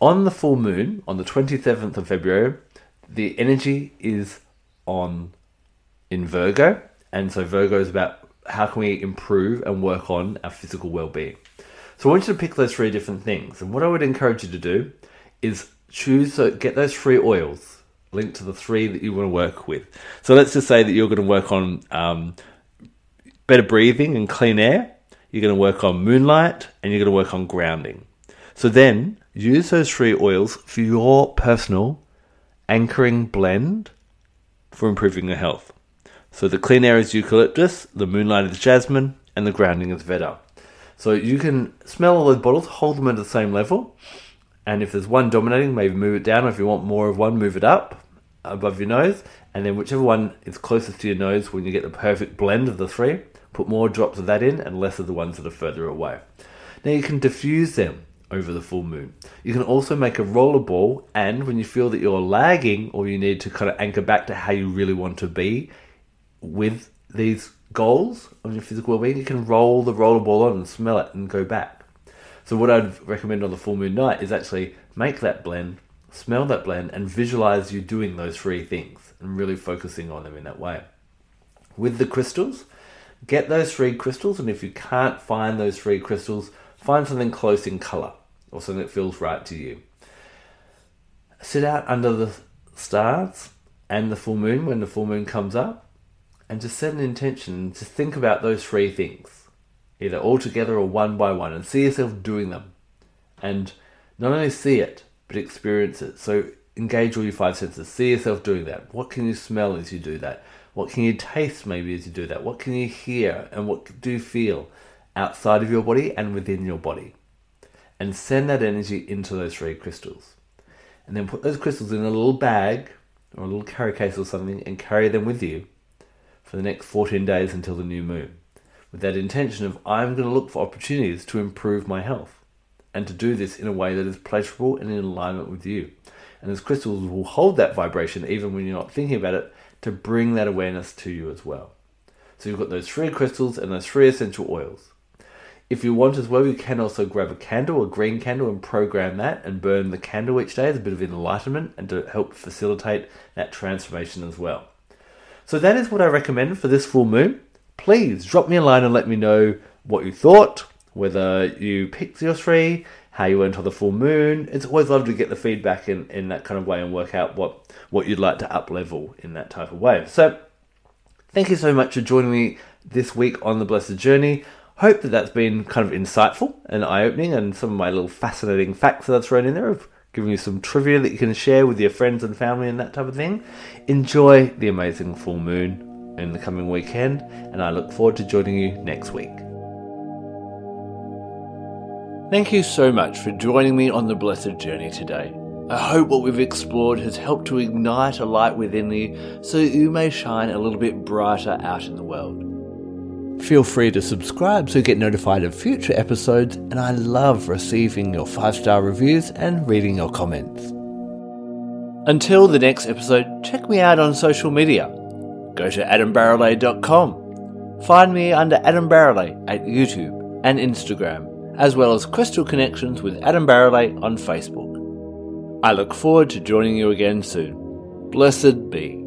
A: on the full moon, on the 27th of February, the energy is on in Virgo. And so Virgo is about how can we improve and work on our physical well-being. So I want you to pick those three different things. And what I would encourage you to do is choose, get those three oils linked to the three that you want to work with. So let's just say that you're going to work on um, better breathing and clean air. You're going to work on moonlight and you're going to work on grounding. So then use those three oils for your personal anchoring blend for improving your health. So the clean air is eucalyptus, the moonlight is jasmine, and the grounding is vetiver. So you can smell all those bottles, hold them at the same level, and if there's one dominating, maybe move it down. If you want more of one, move it up above your nose, and then whichever one is closest to your nose when you get the perfect blend of the three, put more drops of that in and less of the ones that are further away. Now you can diffuse them over the full moon. You can also make a roller ball, and when you feel that you're lagging or you need to kind of anchor back to how you really want to be with these goals of your physical well-being, you can roll the roller ball on and smell it and go back. So what I'd recommend on the full moon night is actually make that blend, smell that blend, and visualize you doing those three things and really focusing on them in that way. With the crystals, get those three crystals, and if you can't find those three crystals, Find something close in colour or something that feels right to you. Sit out under the stars and the full moon when the full moon comes up and just set an intention to think about those three things, either all together or one by one, and see yourself doing them. And not only see it, but experience it. So engage all your five senses. See yourself doing that. What can you smell as you do that? What can you taste maybe as you do that? What can you hear and what do you feel? outside of your body and within your body. And send that energy into those three crystals. And then put those crystals in a little bag or a little carry case or something and carry them with you for the next 14 days until the new moon. With that intention of, I'm going to look for opportunities to improve my health and to do this in a way that is pleasurable and in alignment with you. And those crystals will hold that vibration even when you're not thinking about it to bring that awareness to you as well. So you've got those three crystals and those three essential oils. If you want as well, you can also grab a candle, a green candle, and program that and burn the candle each day as a bit of enlightenment and to help facilitate that transformation as well. So that is what I recommend for this full moon. Please drop me a line and let me know what you thought, whether you picked your three, how you went on the full moon. It's always lovely to get the feedback in, in that kind of way and work out what, what you'd like to up level in that type of way. So thank you so much for joining me this week on the Blessed Journey. Hope that that's been kind of insightful and eye opening, and some of my little fascinating facts that I've thrown in there have given you some trivia that you can share with your friends and family and that type of thing. Enjoy the amazing full moon in the coming weekend, and I look forward to joining you next week. Thank you so much for joining me on the Blessed Journey today. I hope what we've explored has helped to ignite a light within you so that you may shine a little bit brighter out in the world. Feel free to subscribe so you get notified of future episodes, and I love receiving your five star reviews and reading your comments. Until the next episode, check me out on social media. Go to adambarralet.com. Find me under Adam at YouTube and Instagram, as well as Crystal Connections with Adam on Facebook. I look forward to joining you again soon. Blessed be.